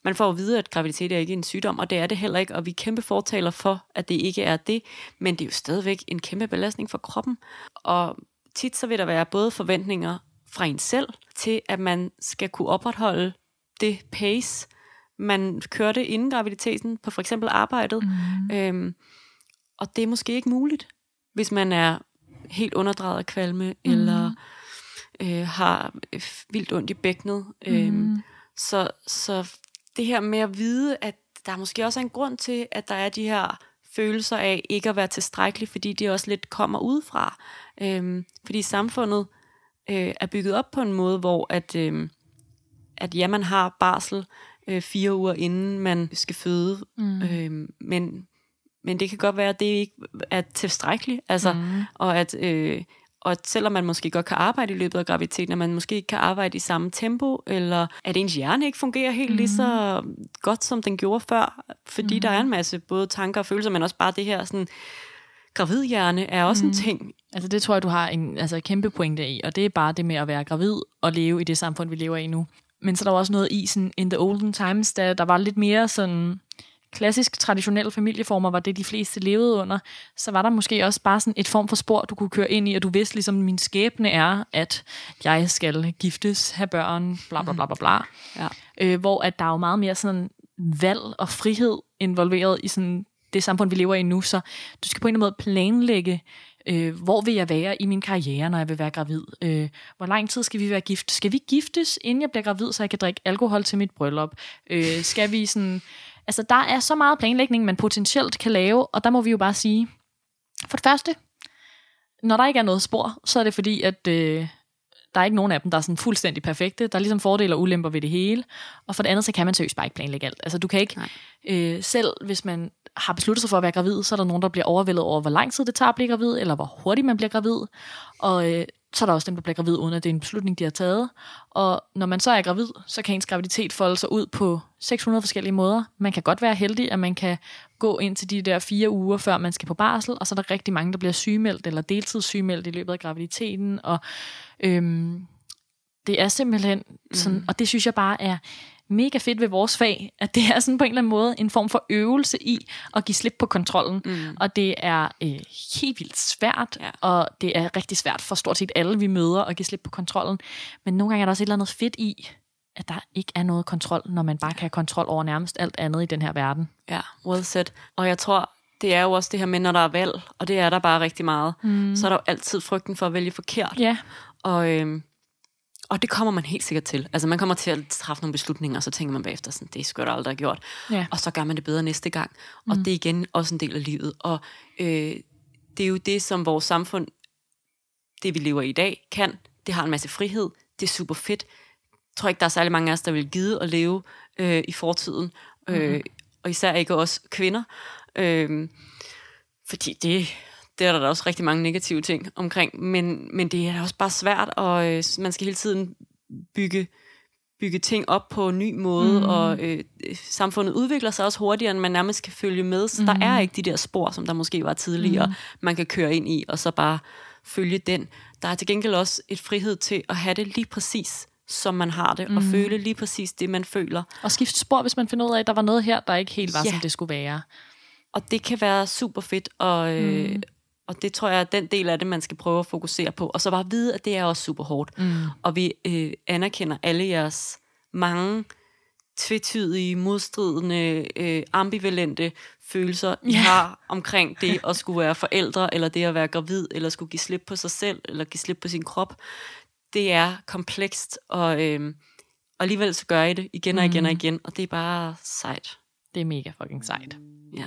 man får at vide, at graviditet er ikke en sygdom, og det er det heller ikke, og vi er kæmpe fortaler for, at det ikke er det, men det er jo stadigvæk en kæmpe belastning for kroppen. Og tit så vil der være både forventninger fra en selv, til at man skal kunne opretholde det pace, man kørte inden graviditeten på for eksempel arbejdet. Mm. Øhm, og det er måske ikke muligt, hvis man er helt underdrejet af kvalme, mm. eller øh, har vildt ondt i bækkenet. Mm. Øhm, så, så det her med at vide, at der måske også er en grund til, at der er de her følelser af ikke at være tilstrækkelig, fordi de også lidt kommer udefra. Øhm, fordi samfundet øh, er bygget op på en måde, hvor at, øh, at ja, man har barsel øh, fire uger inden man skal føde, mm. øh, men, men det kan godt være, at det ikke er tilstrækkeligt, altså, mm. og at øh, og selvom man måske godt kan arbejde i løbet af graviditeten, at man måske ikke kan arbejde i samme tempo, eller at ens hjerne ikke fungerer helt mm. lige så mhm. godt, som den gjorde før, fordi mm. der er en masse både tanker og følelser, men også bare det her sådan, gravidhjerne er også mm. en mhm. ting. Altså det tror jeg, du har en altså, kæmpe pointe i, og det er bare det med at være gravid og leve i det samfund, vi lever i nu. Men så der var også noget i sådan, in the olden times, da der var lidt mere sådan klassisk traditionelle familieformer var det, de fleste levede under, så var der måske også bare sådan et form for spor, du kunne køre ind i, og du vidste ligesom, min skæbne er, at jeg skal giftes, have børn, bla bla bla bla bla. Ja. Øh, hvor at der er jo meget mere sådan valg og frihed involveret i sådan det samfund, vi lever i nu, så du skal på en eller anden måde planlægge, øh, hvor vil jeg være i min karriere, når jeg vil være gravid? Øh, hvor lang tid skal vi være gift? Skal vi giftes, inden jeg bliver gravid, så jeg kan drikke alkohol til mit bryllup? Øh, skal vi sådan... Altså, der er så meget planlægning, man potentielt kan lave, og der må vi jo bare sige, for det første, når der ikke er noget spor, så er det fordi, at øh, der er ikke nogen af dem, der er sådan fuldstændig perfekte. Der er ligesom fordele og ulemper ved det hele. Og for det andet, så kan man seriøst bare ikke planlægge alt. Altså du kan ikke, øh, selv hvis man har besluttet sig for at være gravid, så er der nogen, der bliver overvældet over, hvor lang tid det tager at blive gravid, eller hvor hurtigt man bliver gravid. Og øh, så er der også dem, der bliver gravid, uden at det er en beslutning, de har taget. Og når man så er gravid, så kan ens graviditet folde sig ud på 600 forskellige måder. Man kan godt være heldig, at man kan gå ind til de der fire uger, før man skal på barsel, og så er der rigtig mange, der bliver sygemeldt eller deltidssygemeldt i løbet af graviditeten. Og øhm, det er simpelthen sådan, mm. og det synes jeg bare er mega fedt ved vores fag, at det er sådan på en eller anden måde en form for øvelse i at give slip på kontrollen. Mm. Og det er øh, helt vildt svært, ja. og det er rigtig svært for stort set alle, vi møder, at give slip på kontrollen. Men nogle gange er der også et eller andet fedt i, at der ikke er noget kontrol, når man bare kan have kontrol over nærmest alt andet i den her verden. Ja, well said. Og jeg tror, det er jo også det her med, når der er valg, og det er der bare rigtig meget, mm. så er der jo altid frygten for at vælge forkert. Ja. Og, øhm, og det kommer man helt sikkert til. Altså man kommer til at træffe nogle beslutninger, og så tænker man bagefter sådan, det skulle jeg aldrig have gjort. Ja. Og så gør man det bedre næste gang. Og mm. det er igen også en del af livet. Og øh, det er jo det, som vores samfund, det vi lever i i dag, kan. Det har en masse frihed. Det er super fedt. Jeg tror ikke, der er særlig mange af os, der vil gide at leve øh, i fortiden. Mm-hmm. Øh, og især ikke os kvinder. Øh, fordi det, det er der da også rigtig mange negative ting omkring, men, men det er også bare svært, og øh, man skal hele tiden bygge, bygge ting op på en ny måde, mm. og øh, samfundet udvikler sig også hurtigere, end man nærmest kan følge med, så mm. der er ikke de der spor, som der måske var tidligere, mm. man kan køre ind i, og så bare følge den. Der er til gengæld også et frihed til at have det lige præcis, som man har det, mm. og føle lige præcis det, man føler. Og skifte spor, hvis man finder ud af, at der var noget her, der ikke helt var, ja. som det skulle være. Og det kan være super fedt, og, øh, mm. Og det tror jeg er den del af det, man skal prøve at fokusere på. Og så bare vide, at det er også super hårdt. Mm. Og vi øh, anerkender alle jeres mange tvetydige, modstridende, øh, ambivalente følelser, I Ja. har omkring det at skulle være forældre, eller det at være gravid, eller skulle give slip på sig selv, eller give slip på sin krop. Det er komplekst, og, øh, og alligevel så gør I det igen og igen og igen, og det er bare sejt. Det er mega fucking sejt. Ja.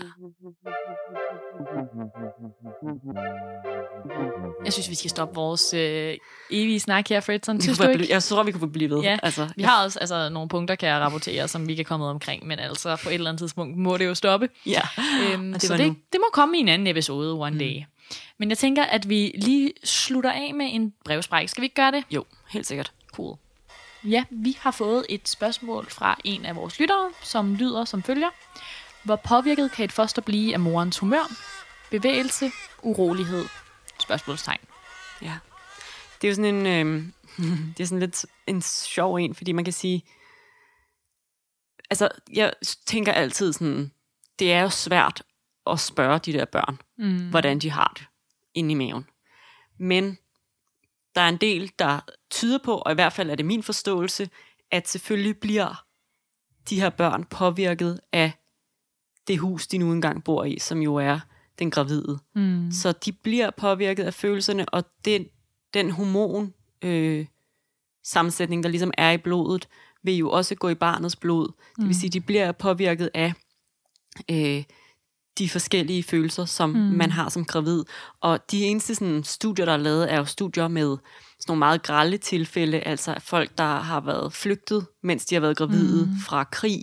Jeg synes, vi skal stoppe vores øh, evige snak her, Fredson. Synes du ikke? Jeg tror, vi kunne blive ved. Ja, altså, Vi har også altså, nogle punkter, kan jeg rapportere, som vi kan komme omkring, men altså på et eller andet tidspunkt må det jo stoppe. Ja. Øhm, det så det, nu. det må komme i en anden episode one day. Men jeg tænker, at vi lige slutter af med en brevspræk. Skal vi ikke gøre det? Jo, helt sikkert. Cool. Ja, vi har fået et spørgsmål fra en af vores lyttere, som lyder som følger. Hvor påvirket kan et foster blive af morens humør, bevægelse, urolighed? Spørgsmålstegn. Ja. Det er jo sådan en, øh, det er sådan lidt en sjov en, fordi man kan sige, altså jeg tænker altid sådan, det er jo svært at spørge de der børn, mm. hvordan de har det inde i maven. Men der er en del, der tyder på, og i hvert fald er det min forståelse, at selvfølgelig bliver de her børn påvirket af det hus, de nu engang bor i, som jo er den gravide. Mm. Så de bliver påvirket af følelserne, og den, den hormon øh, sammensætning, der ligesom er i blodet, vil jo også gå i barnets blod. Det vil sige, de bliver påvirket af øh, de forskellige følelser, som mm. man har som gravid. Og de eneste sådan, studier, der er lavet, er jo studier med sådan nogle meget grælde tilfælde, altså folk, der har været flygtet, mens de har været gravide mm. fra krig.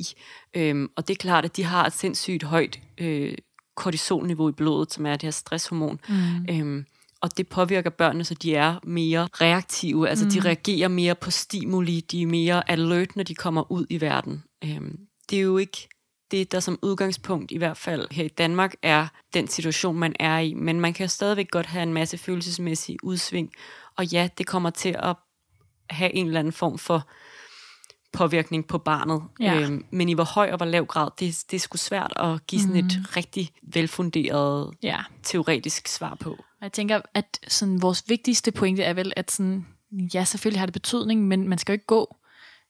Øhm, og det er klart, at de har et sindssygt højt øh, kortisolniveau i blodet, som er det her stresshormon. Mm. Øhm, og det påvirker børnene, så de er mere reaktive, altså mm. de reagerer mere på stimuli, de er mere alert, når de kommer ud i verden. Øhm, det er jo ikke det, der som udgangspunkt, i hvert fald her i Danmark, er den situation, man er i. Men man kan stadigvæk godt have en masse følelsesmæssige udsving. Og ja, det kommer til at have en eller anden form for påvirkning på barnet. Ja. Øhm, men i hvor høj og hvor lav grad, det, det er sgu svært at give sådan et rigtig velfunderet Ja. teoretisk svar på. Jeg tænker, at sådan, vores vigtigste pointe er vel, at sådan, ja, selvfølgelig har det betydning, men man skal jo ikke gå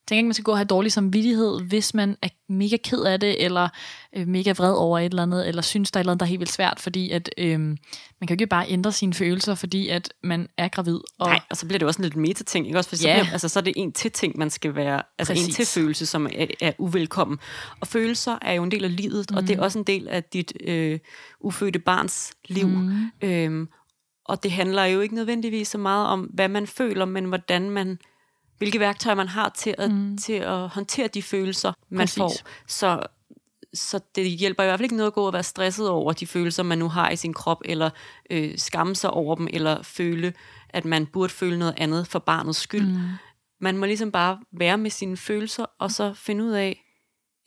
tænker ikke, man skal gå og have dårlig samvittighed, hvis man er mega ked af det, eller øh, mega vred over et eller andet, eller synes, der er et eller andet, der er helt vildt svært, fordi at, øh, man kan jo ikke bare ændre sine følelser, fordi at man er gravid. Og Nej, og så bliver det også en lidt meta-ting, ikke også? For så, Ja. bliver, altså, så er det en til ting, man skal være, altså en Præcis. til følelse, som er, er uvelkommen. Og følelser er jo en del af livet, mm. og det er også en del af dit øh, ufødte barns liv. Mm. Øhm, og det handler jo ikke nødvendigvis så meget om, hvad man føler, men hvordan man, hvilke værktøjer man har til at, mm. til at håndtere de følelser, man Præcis. får. Så, så det hjælper i hvert fald ikke noget at gå og være stresset over de følelser, man nu har i sin krop, eller øh, skamme sig over dem, eller føle, at man burde føle noget andet for barnets skyld. Mm. Man må ligesom bare være med sine følelser, og så finde ud af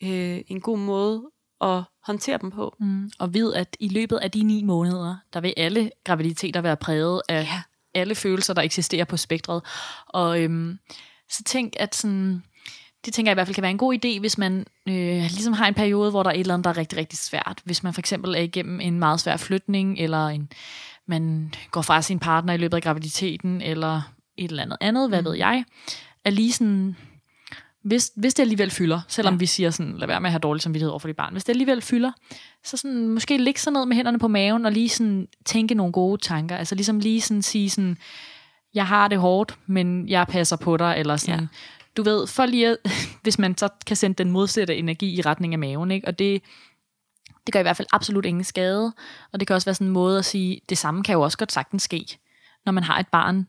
øh, en god måde at håndtere dem på. Mm. Og ved, at i løbet af de ni måneder, der vil alle graviditeter være præget af Ja. Alle følelser, der eksisterer på spektret. Og øhm, så tænk, at sådan, det tænker jeg i hvert fald kan være en god idé, hvis man øh, ligesom har en periode, hvor der er et eller andet, der er rigtig, rigtig svært. Hvis man for eksempel er igennem en meget svær flytning, eller en, man går fra sin partner i løbet af graviditeten, eller et eller andet andet, hvad mm. ved jeg, er lige sådan, hvis, hvis det alligevel fylder, selvom ja. vi siger sådan, lad være med at have dårlig samvittighed over for dit barn, hvis det alligevel fylder, så sådan, måske ligge sig ned med hænderne på maven, og lige sådan tænke nogle gode tanker, altså ligesom lige sådan sige sådan, jeg har det hårdt, men jeg passer på dig, eller sådan, ja. du ved, for lige at, hvis man så kan sende den modsatte energi i retning af maven, ikke? og det, det gør i hvert fald absolut ingen skade, og det kan også være sådan en måde at sige, det samme kan jo også godt sagtens ske, når man har et barn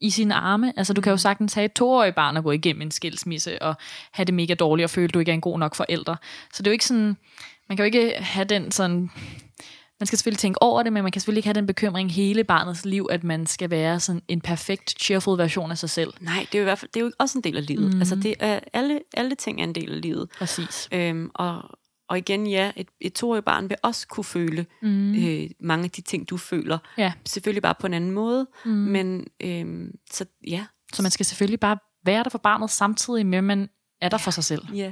i sine arme. Altså du kan jo sagtens have et toårigt barn og gå igennem en skilsmisse og have det mega dårligt og føle, at du ikke er en god nok forælder. Så det er jo ikke sådan, man kan jo ikke have den sådan, man skal selvfølgelig tænke over det, men man kan selvfølgelig ikke have den bekymring hele barnets liv, at man skal være sådan en perfekt, cheerful version af sig selv. Nej, det er jo i hvert fald det er jo også en del af livet. Mm. Altså det er, alle, alle ting er en del af livet. Præcis. Øhm, og, og igen, ja, et, et toårigt barn vil også kunne føle mm. øh, mange af de ting, du føler. Ja. Selvfølgelig bare på en anden måde, mm. men øhm, så ja. Så man skal selvfølgelig bare være der for barnet, samtidig med, at man er der for sig selv. ja.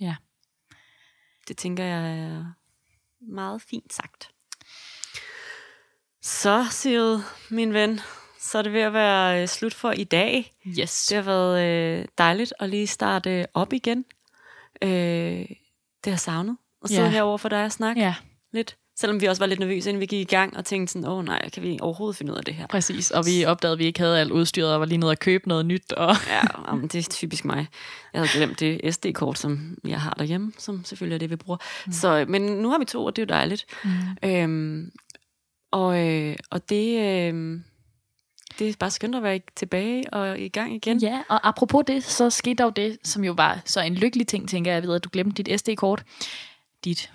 Ja. Det tænker jeg er meget fint sagt. Så, Sigrid, min ven, så er det ved at være øh, slut for i dag. Yes. Det har været øh, dejligt at lige starte op igen. Øh, det har jeg savnet at sidde Ja. herovre for dig og snakke Ja, lidt. Selvom vi også var lidt nervøse, inden vi gik i gang, og tænkte sådan, åh oh, nej, kan vi overhovedet finde ud af det her? præcis. Og vi opdagede, at vi ikke havde alt udstyret, og var lige nede og købe noget nyt. Og Ja, jamen, det er typisk mig. Jeg havde glemt det SD-kort, som jeg har derhjemme, som selvfølgelig er det, vi bruger. Mm. Så, men nu har vi to, og det er jo dejligt. Mm. Øhm, og, øh, og det, øh, det er bare skønt at være tilbage og i gang igen. Ja, og apropos det, så skete der jo det, som jo var så en lykkelig ting, tænker jeg, ved at du glemte dit SD-kort. Dit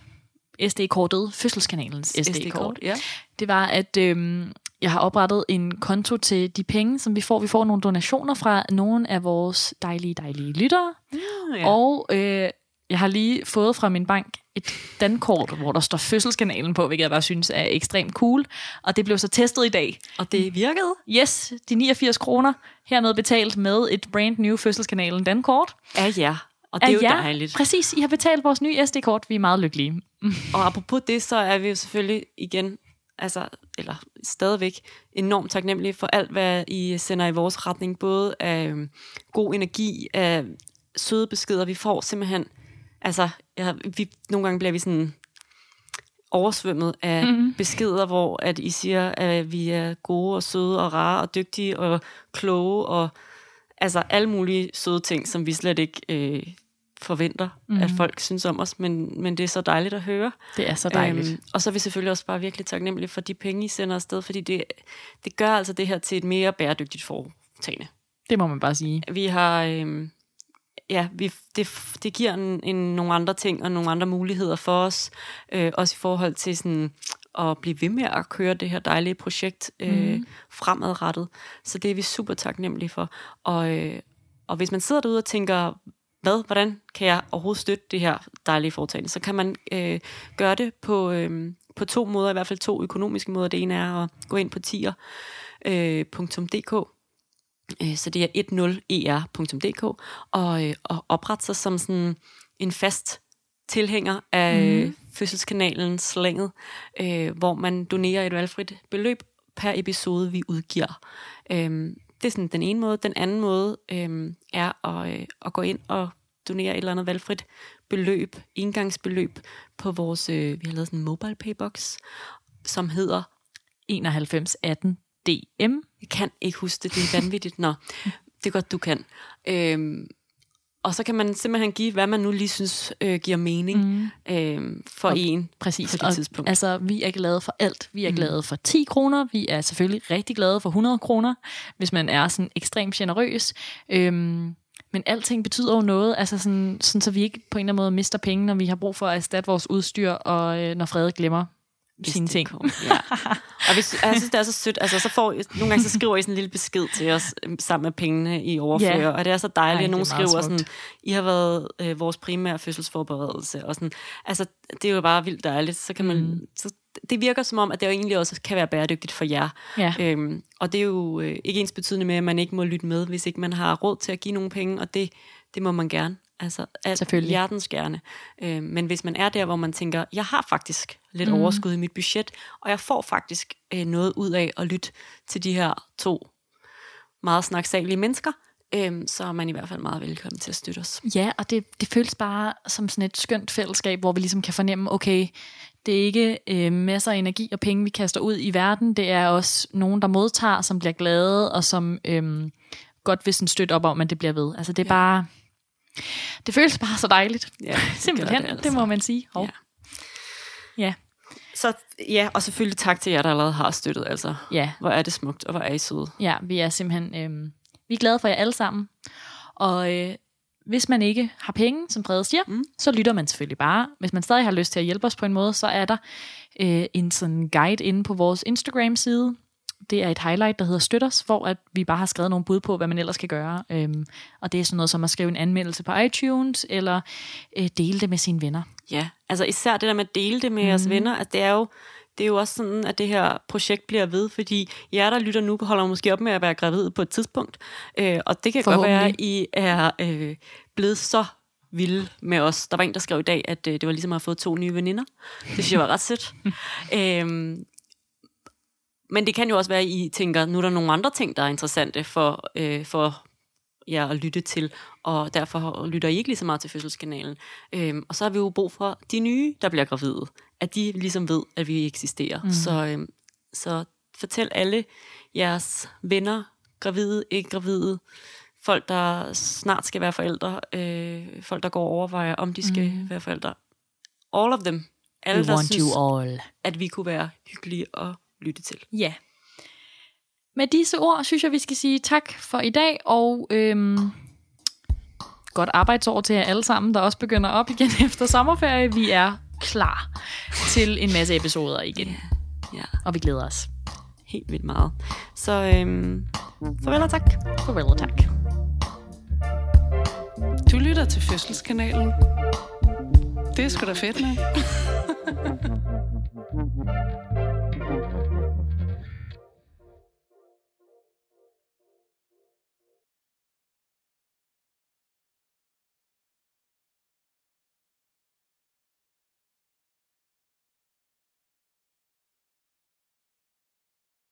SD-kortet, fødselskanalens SD-kort. ja. Det var, at øhm, jeg har oprettet en konto til de penge, som vi får. Vi får nogle donationer fra nogle af vores dejlige, dejlige lyttere. ja. Og øh, jeg har lige fået fra min bank et dankort, hvor der står fødselskanalen på, hvilket jeg bare synes er ekstremt cool. Og det blev så testet i dag. Og det virkede. Yes, de 89 kroner hermed betalt med et brand new fødselskanalen dankort. Ja, ja. Og det er jo jer. dejligt. Præcis, I har betalt vores nye SD-kort. Vi er meget lykkelige. Og apropos det, så er vi jo selvfølgelig igen, altså, eller stadigvæk enormt taknemmelige for alt, hvad I sender i vores retning. Både af øhm, god energi, af søde beskeder, vi får simpelthen. Altså, ja, vi, nogle gange bliver vi sådan oversvømmet af mm-hmm. beskeder, hvor at I siger, at vi er gode og søde og rare og dygtige og kloge og altså alle mulige søde ting, som vi slet ikke øh, forventer, mm-hmm. at folk synes om os, men, men det er så dejligt at høre. Det er så dejligt. Øhm, og så er vi selvfølgelig også bare virkelig taknemmelige for de penge, I sender afsted, fordi det, det gør altså det her til et mere bæredygtigt foretagende. Det må man bare sige. Vi har, øhm, ja, vi, det, det giver en, en, nogle andre ting og nogle andre muligheder for os, øh, også i forhold til sådan at blive ved med at køre det her dejlige projekt øh, mm. fremadrettet. Så det er vi super taknemmelige for. Og, øh, og hvis man sidder derude og tænker, hvad, hvordan kan jeg overhovedet støtte det her dejlige foretagende, så kan man øh, gøre det på, øh, på to måder, i hvert fald to økonomiske måder. Det ene er at gå ind på tier.dk, øh, så det er 10er.dk, og, øh, og oprette sig som sådan en fast tilhænger af mm. fødselskanalen Slanget, øh, hvor man donerer et valgfrit beløb per episode, vi udgiver. Øhm, det er sådan den ene måde. Den anden måde øh, er at, øh, at gå ind og donere et eller andet valgfrit beløb, indgangsbeløb på vores, øh, vi har lavet sådan en mobile paybox, som hedder 9118 DM. Jeg kan ikke huske det, det er vanvittigt. Nå, det er godt, du kan. Øhm, og så kan man simpelthen give, hvad man nu lige synes øh, giver mening mm. øhm, for og, en præcis. på det og, tidspunkt. Altså, vi er glade for alt. Vi er mm. glade for 10 kroner. Vi er selvfølgelig rigtig glade for 100 kroner, hvis man er sådan ekstremt generøs. Øhm, men alting betyder jo noget, altså sådan, sådan, så vi ikke på en eller anden måde mister penge, når vi har brug for at erstatte vores udstyr, og øh, når Frede glemmer Hvis sine ting. kommer, Ja. Og hvis, jeg synes, det er så sødt. Altså, så får, nogle gange så skriver I sådan en lille besked til os øhm, sammen med pengene i overfører. Ja. Og det er så dejligt, Ej, at nogen er skriver smukt. sådan, I har været øh, vores primære fødselsforberedelse. Og sådan. Altså, det er jo bare vildt dejligt. Så kan man, Mm. så det virker som om, at det jo egentlig også kan være bæredygtigt for jer. Ja. Øhm, og det er jo øh, ikke ens betydende med, at man ikke må lytte med, hvis ikke man har råd til at give nogle penge, og det, det må man gerne. Altså, alt Selvfølgelig. hjertens gerne. Øhm, men hvis man er der, hvor man tænker, jeg har faktisk lidt Mm. overskud i mit budget, og jeg får faktisk øh, noget ud af at lytte til de her to meget snaksalige mennesker, øhm, så er man i hvert fald meget velkommen til at støtte os. Ja, og det, det føles bare som sådan et skønt fællesskab, hvor vi ligesom kan fornemme, okay, det er ikke øh, masser af energi og penge, vi kaster ud i verden. Det er også nogen, der modtager, som bliver glade, og som øh, godt vil sådan støtte op om, at det bliver ved. Altså det er. Ja. bare... Det føles bare så dejligt. Ja, det Simpelthen, det, altså. det må man sige. Hov. Ja. Ja. Så ja, og selvfølgelig tak til jer, der allerede har støttet. Altså, ja, hvor er det smukt, og hvor er I søde. ja, vi er simpelthen... Øh, vi er glade for jer alle sammen. Og øh, hvis man ikke har penge, som Frede siger. Mm. så lytter man selvfølgelig bare. Hvis man stadig har lyst til at hjælpe os på en måde, så er der øh, en sådan guide inde på vores Instagram-side. Det er et highlight, der hedder Støt os, hvor at vi bare har skrevet nogle bud på, hvad man ellers kan gøre. Øhm, og det er sådan noget som at skrive en anmeldelse på iTunes, eller øh, dele det med sine venner. Ja, altså især det der med at dele det med mm. jeres venner, at det er jo det er jo også sådan, at det her projekt bliver ved, fordi jer, der lytter nu, holder måske op med at være gravid på et tidspunkt. Øh, og det kan godt være, at I er øh, blevet så vilde med os. Der var en, der skrev i dag, at øh, det var ligesom at have fået to nye veninder. Det synes jeg var ret sødt. øhm, men det kan jo også være, at I tænker, nu er der nogle andre ting, der er interessante for, øh, for jer at lytte til, og derfor lytter I ikke lige så meget til fødselskanalen. Øhm, og så har vi jo brug for de nye, der bliver gravide, at de ligesom ved, at vi eksisterer. Mm. Så, øhm, så fortæl alle jeres venner, gravide, ikke gravide, folk, der snart skal være forældre, øh, folk, der går og overvejer, om de skal mm. være forældre. All of them. Alle, We der want synes, you all. at vi kunne være hyggelige at lytte til. Ja. Med disse ord, synes jeg, vi skal sige tak for i dag, og øhm, godt arbejdsår til jer alle sammen, der også begynder op igen efter sommerferie. Vi er klar til en masse episoder igen, Ja, og vi glæder os. helt vildt meget. Så øhm, farvel og tak. Farvel og tak. Du lytter til Fødselskanalen. Det er sgu da fedt, nok.